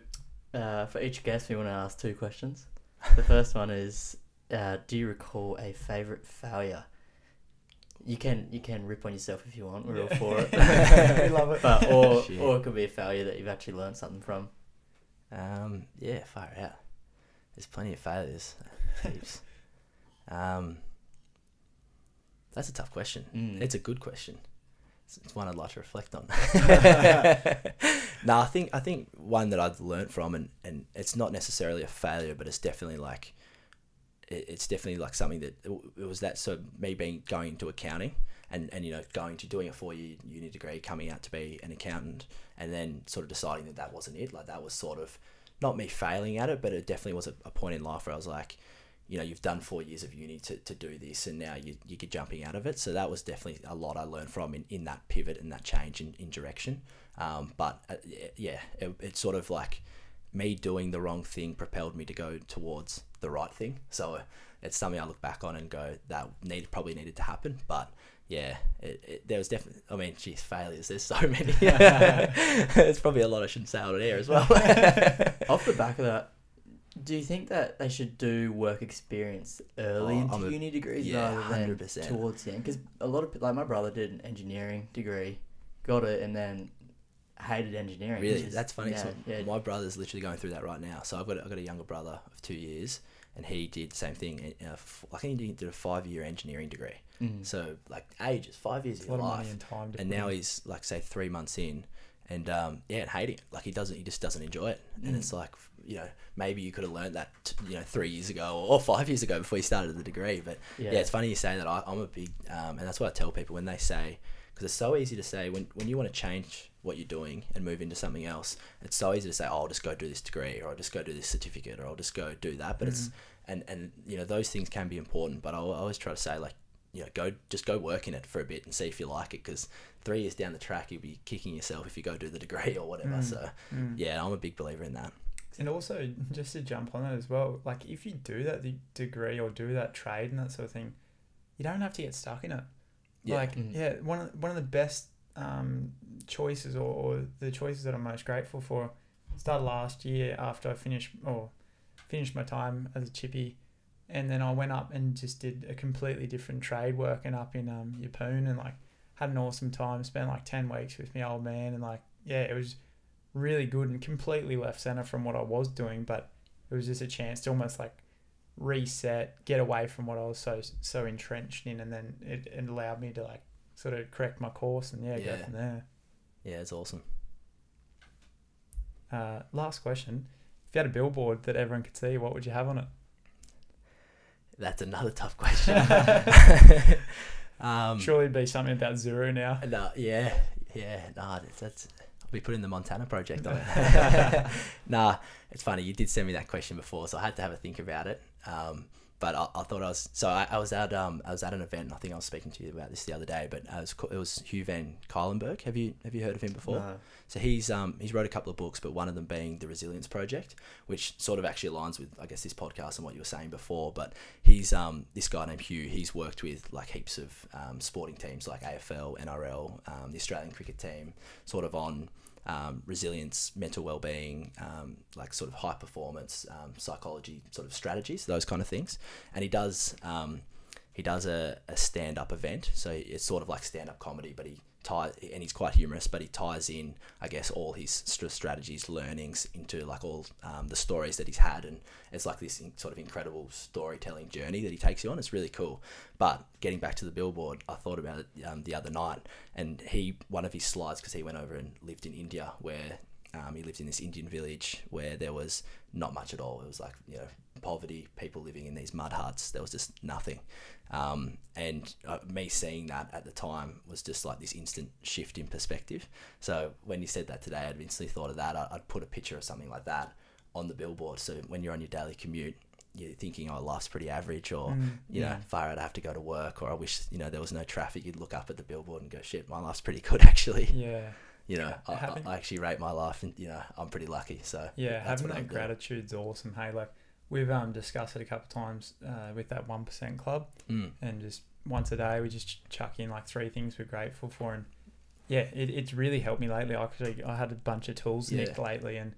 uh, for each guest, we want to ask two questions. The first one is, uh, do you recall a favorite failure? You can you can rip on yourself if you want. We're all for it. we love it. But or Shit. or it could be a failure that you've actually learned something from. Um, yeah, far out. There's plenty of failures. Heaps. Um, that's a tough question. Mm. It's a good question. It's, it's one I'd like to reflect on. no, I think I think one that I've learned from, and, and it's not necessarily a failure, but it's definitely like it, it's definitely like something that it was that so me being going into accounting and and you know going to doing a four year uni degree, coming out to be an accountant, and then sort of deciding that that wasn't it. Like that was sort of not me failing at it, but it definitely was a, a point in life where I was like, you know, you've done four years of uni to, to do this, and now you you get jumping out of it. So that was definitely a lot I learned from in, in that pivot and that change in, in direction. Um, but uh, yeah, it, it's sort of like me doing the wrong thing propelled me to go towards the right thing. So it's something I look back on and go that need probably needed to happen, but. Yeah, it, it, there was definitely. I mean, geez, failures. There's so many. There's probably a lot I shouldn't say out on air as well. Off the back of that, do you think that they should do work experience early Oh, a- uni degrees yeah, rather than 100%. towards the end? Because a lot of like my brother did an engineering degree, got it, and then hated engineering. Really, is- that's funny. Yeah, so yeah. my brother's literally going through that right now. So I've got I've got a younger brother of two years, and he did the same thing. Uh, I think he did a five year engineering degree. Mm. So like ages, five years of a lot your of money life, and time. And now he's like say three months in, and um, yeah, and hating it. Like he doesn't, he just doesn't enjoy it. And Mm. it's like you know maybe you could have learned that you know three years ago or five years ago before you started the degree. But yeah, it's funny you say that. I, I'm a big, um, and that's what I tell people when they say, because it's so easy to say when, when you want to change what you're doing and move into something else, it's so easy to say, oh, I'll just go do this degree, or I'll just go do this certificate, or I'll just go do that. But it's, and, and, you know, those things can be important, but I always try to say, like, you know, go, just go work in it for a bit and see if you like it, because three years down the track, you'll be kicking yourself if you go do the degree or whatever. Mm. So, Mm. yeah, I'm a big believer in that. And also, just to jump on that as well, like if you do that degree or do that trade and that sort of thing, you don't have to get stuck in it. Yeah. Like, Mm. yeah, one of one of the best um, choices or, or the choices that I'm most grateful for started last year after I finished or finished my time as a chippy, and then I went up and just did a completely different trade, working up in um, Yeppoon, and like had an awesome time. Spent like ten weeks with my old man, and like yeah, it was really good and completely left center from what I was doing, but it was just a chance to almost like reset, get away from what I was so so entrenched in, and then it, it allowed me to like sort of correct my course and yeah, go from there. Yeah, it's awesome. Uh, last question: If you had a billboard that everyone could see, what would you have on it? That's another tough question. um, Surely it'd be something about Zuru now. No, yeah, yeah, nah, that's, that's I'll be putting the Montana project on it. nah, it's funny. You did send me that question before, so I had to have a think about it. Um, but I, I thought I was so I, I was at um I was at an event. I think I was speaking to you about this the other day. But I was, it was Hugh Van Cuylenburg. Have you have you heard of him before? No. So he's um he's wrote a couple of books, but one of them being the Resilience Project, which sort of actually aligns with I guess this podcast and what you were saying before. But he's um this guy named Hugh. He's worked with like heaps of um, sporting teams like AFL, NRL, um, the Australian cricket team, sort of on um, resilience, mental well-being, um, like sort of high performance um, psychology sort of strategies, those kind of things. And he does um, he does a, a stand-up event, so it's sort of like stand-up comedy, but he and he's quite humorous, but he ties in, I guess, all his st- strategies, learnings into like all um, the stories that he's had, and it's like this in- sort of incredible storytelling journey that he takes you on. It's really cool. But getting back to the billboard, I thought about it um, the other night, and he one of his slides because he went over and lived in India where um, he lived in this Indian village where there was not much at all. It was like you know poverty, people living in these mud huts. There was just nothing. Um, and uh, me seeing that at the time was just like this instant shift in perspective. So when you said that today, I'd instantly thought of that. I- I'd put a picture of something like that on the billboard. So when you're on your daily commute, you're thinking, oh, life's pretty average, or Mm, you know, yeah. far out, I have to go to work, or I wish you know there was no traffic. You'd look up at the billboard and go, shit, my life's pretty good actually. Yeah. You know, I, Having- I actually rate my life, and you know, I'm pretty lucky. So Yeah, having that gratitude's awesome. Hey, like we've um discussed it a couple of times uh, with that one percent club, Mm. and just once a day we just chuck in like three things we're grateful for, and yeah, it, it's really helped me lately. I Actually, I had a bunch of tools Yeah. nicked lately, and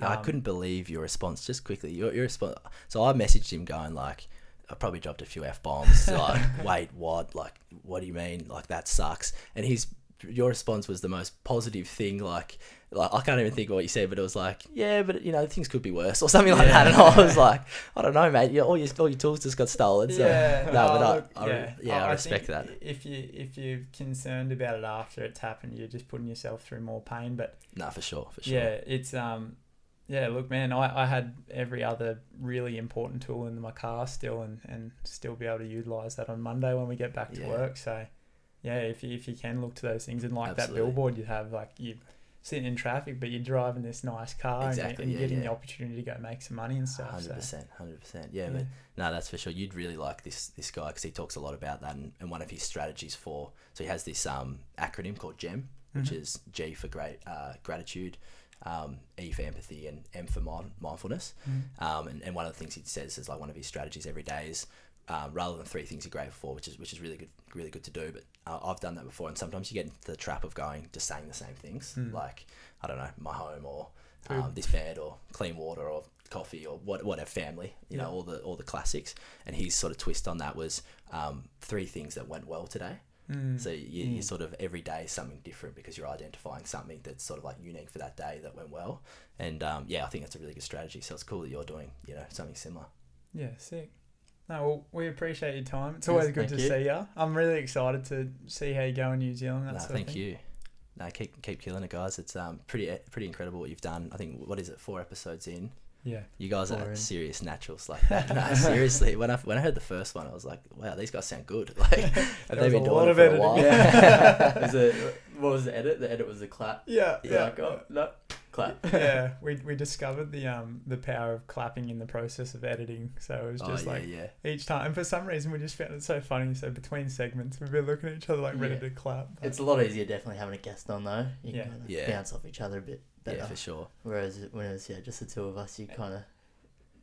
Yeah, I um, couldn't believe your response. Just quickly, your, your response. So I messaged him going like, I probably dropped a few f bombs. like, wait, what? Like, what do you mean? Like that sucks. And his your response was the most positive thing. Like, like I can't even think of what you said, but it was like, yeah, but you know, things could be worse or something like that. And I was like, I don't know, mate. Yeah, all your all your tools just got stolen. So Yeah, no, but oh, I, look, I, yeah, yeah, I, respect think that. If you if you're concerned about it after it's happened, you're just putting yourself through more pain. But No, for sure, for sure. yeah, it's um, yeah. Look, man, I, I had every other really important tool in my car still, and and still be able to utilize that on Monday when we get back to Yeah. work. So, yeah, if you if you can look to those things and like Absolutely. that billboard you have, like you sitting in traffic, but you're driving this nice car and, Exactly, and yeah, getting yeah. the opportunity to go make some money and stuff. Hundred percent, hundred percent. Yeah, yeah. but no, that's for sure. You'd really like this this guy because he talks a lot about that, and, and one of his strategies for so he has this um acronym called GEM, which Mhm. is G for great uh, gratitude, um, E for empathy, and M for mind, mindfulness. Mm. Um, and, and one of the things he says is like one of his strategies every day is um, rather than three things you're grateful for, which is which is really good, really good to do. But uh, I've done that before, and sometimes you get into the trap of going just saying the same things, Mm. like I don't know, my home or um, this bed or clean water or coffee or what, whatever family, you Yeah. know, all the all the classics. And his sort of twist on that was um, three things that went well today. Mm. So you, you Mm. sort of every day is something different because you're identifying something that's sort of like unique for that day that went well. And um, yeah, I think that's a really good strategy. So it's cool that you're doing you know something similar. Yeah, sick. No, well, we appreciate your time. It's Yes, always good to you. see you. I'm really excited to see how you go in New Zealand. That No, thank you. No, keep keep killing it, guys. It's um pretty pretty incredible what you've done. I think what is it, four episodes in. Yeah, You guys are in. serious naturals like that. no, seriously. When I when I heard the first one, I was like, wow, these guys sound good. Like, have they been a doing lot it of for a while? Yeah. Is it, what was the edit? The edit was a clap. yeah, yeah. like, oh, no, clap. yeah, we, we discovered the um the power of clapping in the process of editing. So it was oh just yeah, like yeah. each time, and for some reason we just found it so funny. So between segments, we've been looking at each other like ready Yeah. to clap. but- It's a lot easier definitely having a guest on though. You Yeah. can kind of Yeah. bounce off each other a bit better. Yeah, for sure. Whereas when it's yeah, just the two of us, you kind of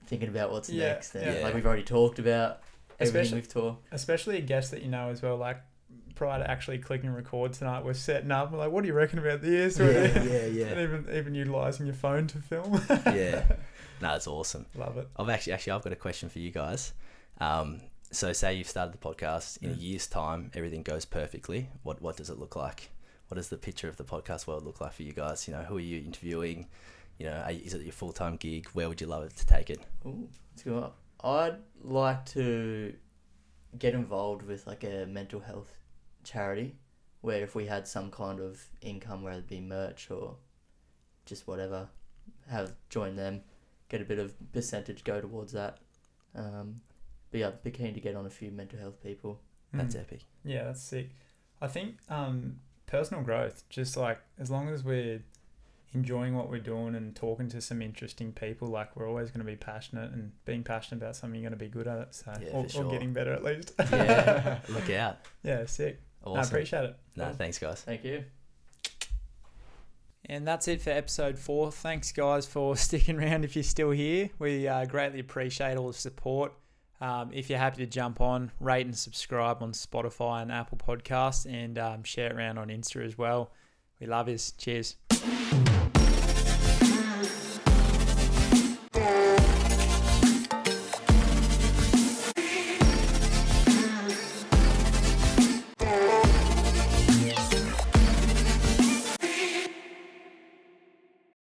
thinking about what's Yeah, next, and yeah. like we've already talked about everything Especially- we've talked. especially a guest that you know as well. Like prior to actually clicking record tonight, we're setting up. We're like, what do you reckon about this? Yeah, What do yeah, yeah. And even even utilizing your phone to film. Yeah. No, it's awesome. Love it. I've actually actually I've got a question for you guys. Um, so say you've started the podcast in a year's time, everything goes perfectly. What what does it look like? What does the picture of the podcast world look like for you guys? You know, who are you interviewing? You know, are, is it your full time gig? Where would you love it to take it? Ooh, let's go up. I'd like to get involved with like a mental health charity where if we had some kind of income, whether it be merch or just whatever, have join them, get a bit of percentage go towards that. Um, but yeah, be keen to get on a few mental health people. That's Mm. epic. Yeah, that's sick. I think um, personal growth, just like as long as we're enjoying what we're doing and talking to some interesting people, like we're always going to be passionate and being passionate about something, you're going to be good at it. So, Yeah, or, for sure. or getting better at least. Yeah, look out. yeah, sick. I appreciate it. no, thanks guys. Thank you. And that's it for episode four. Thanks, guys, for sticking around if you're still here. We uh, greatly appreciate all the support. Um, if you're happy to jump on, rate and subscribe on Spotify and Apple Podcasts and um, share it around on Insta as well. We love yous. Cheers.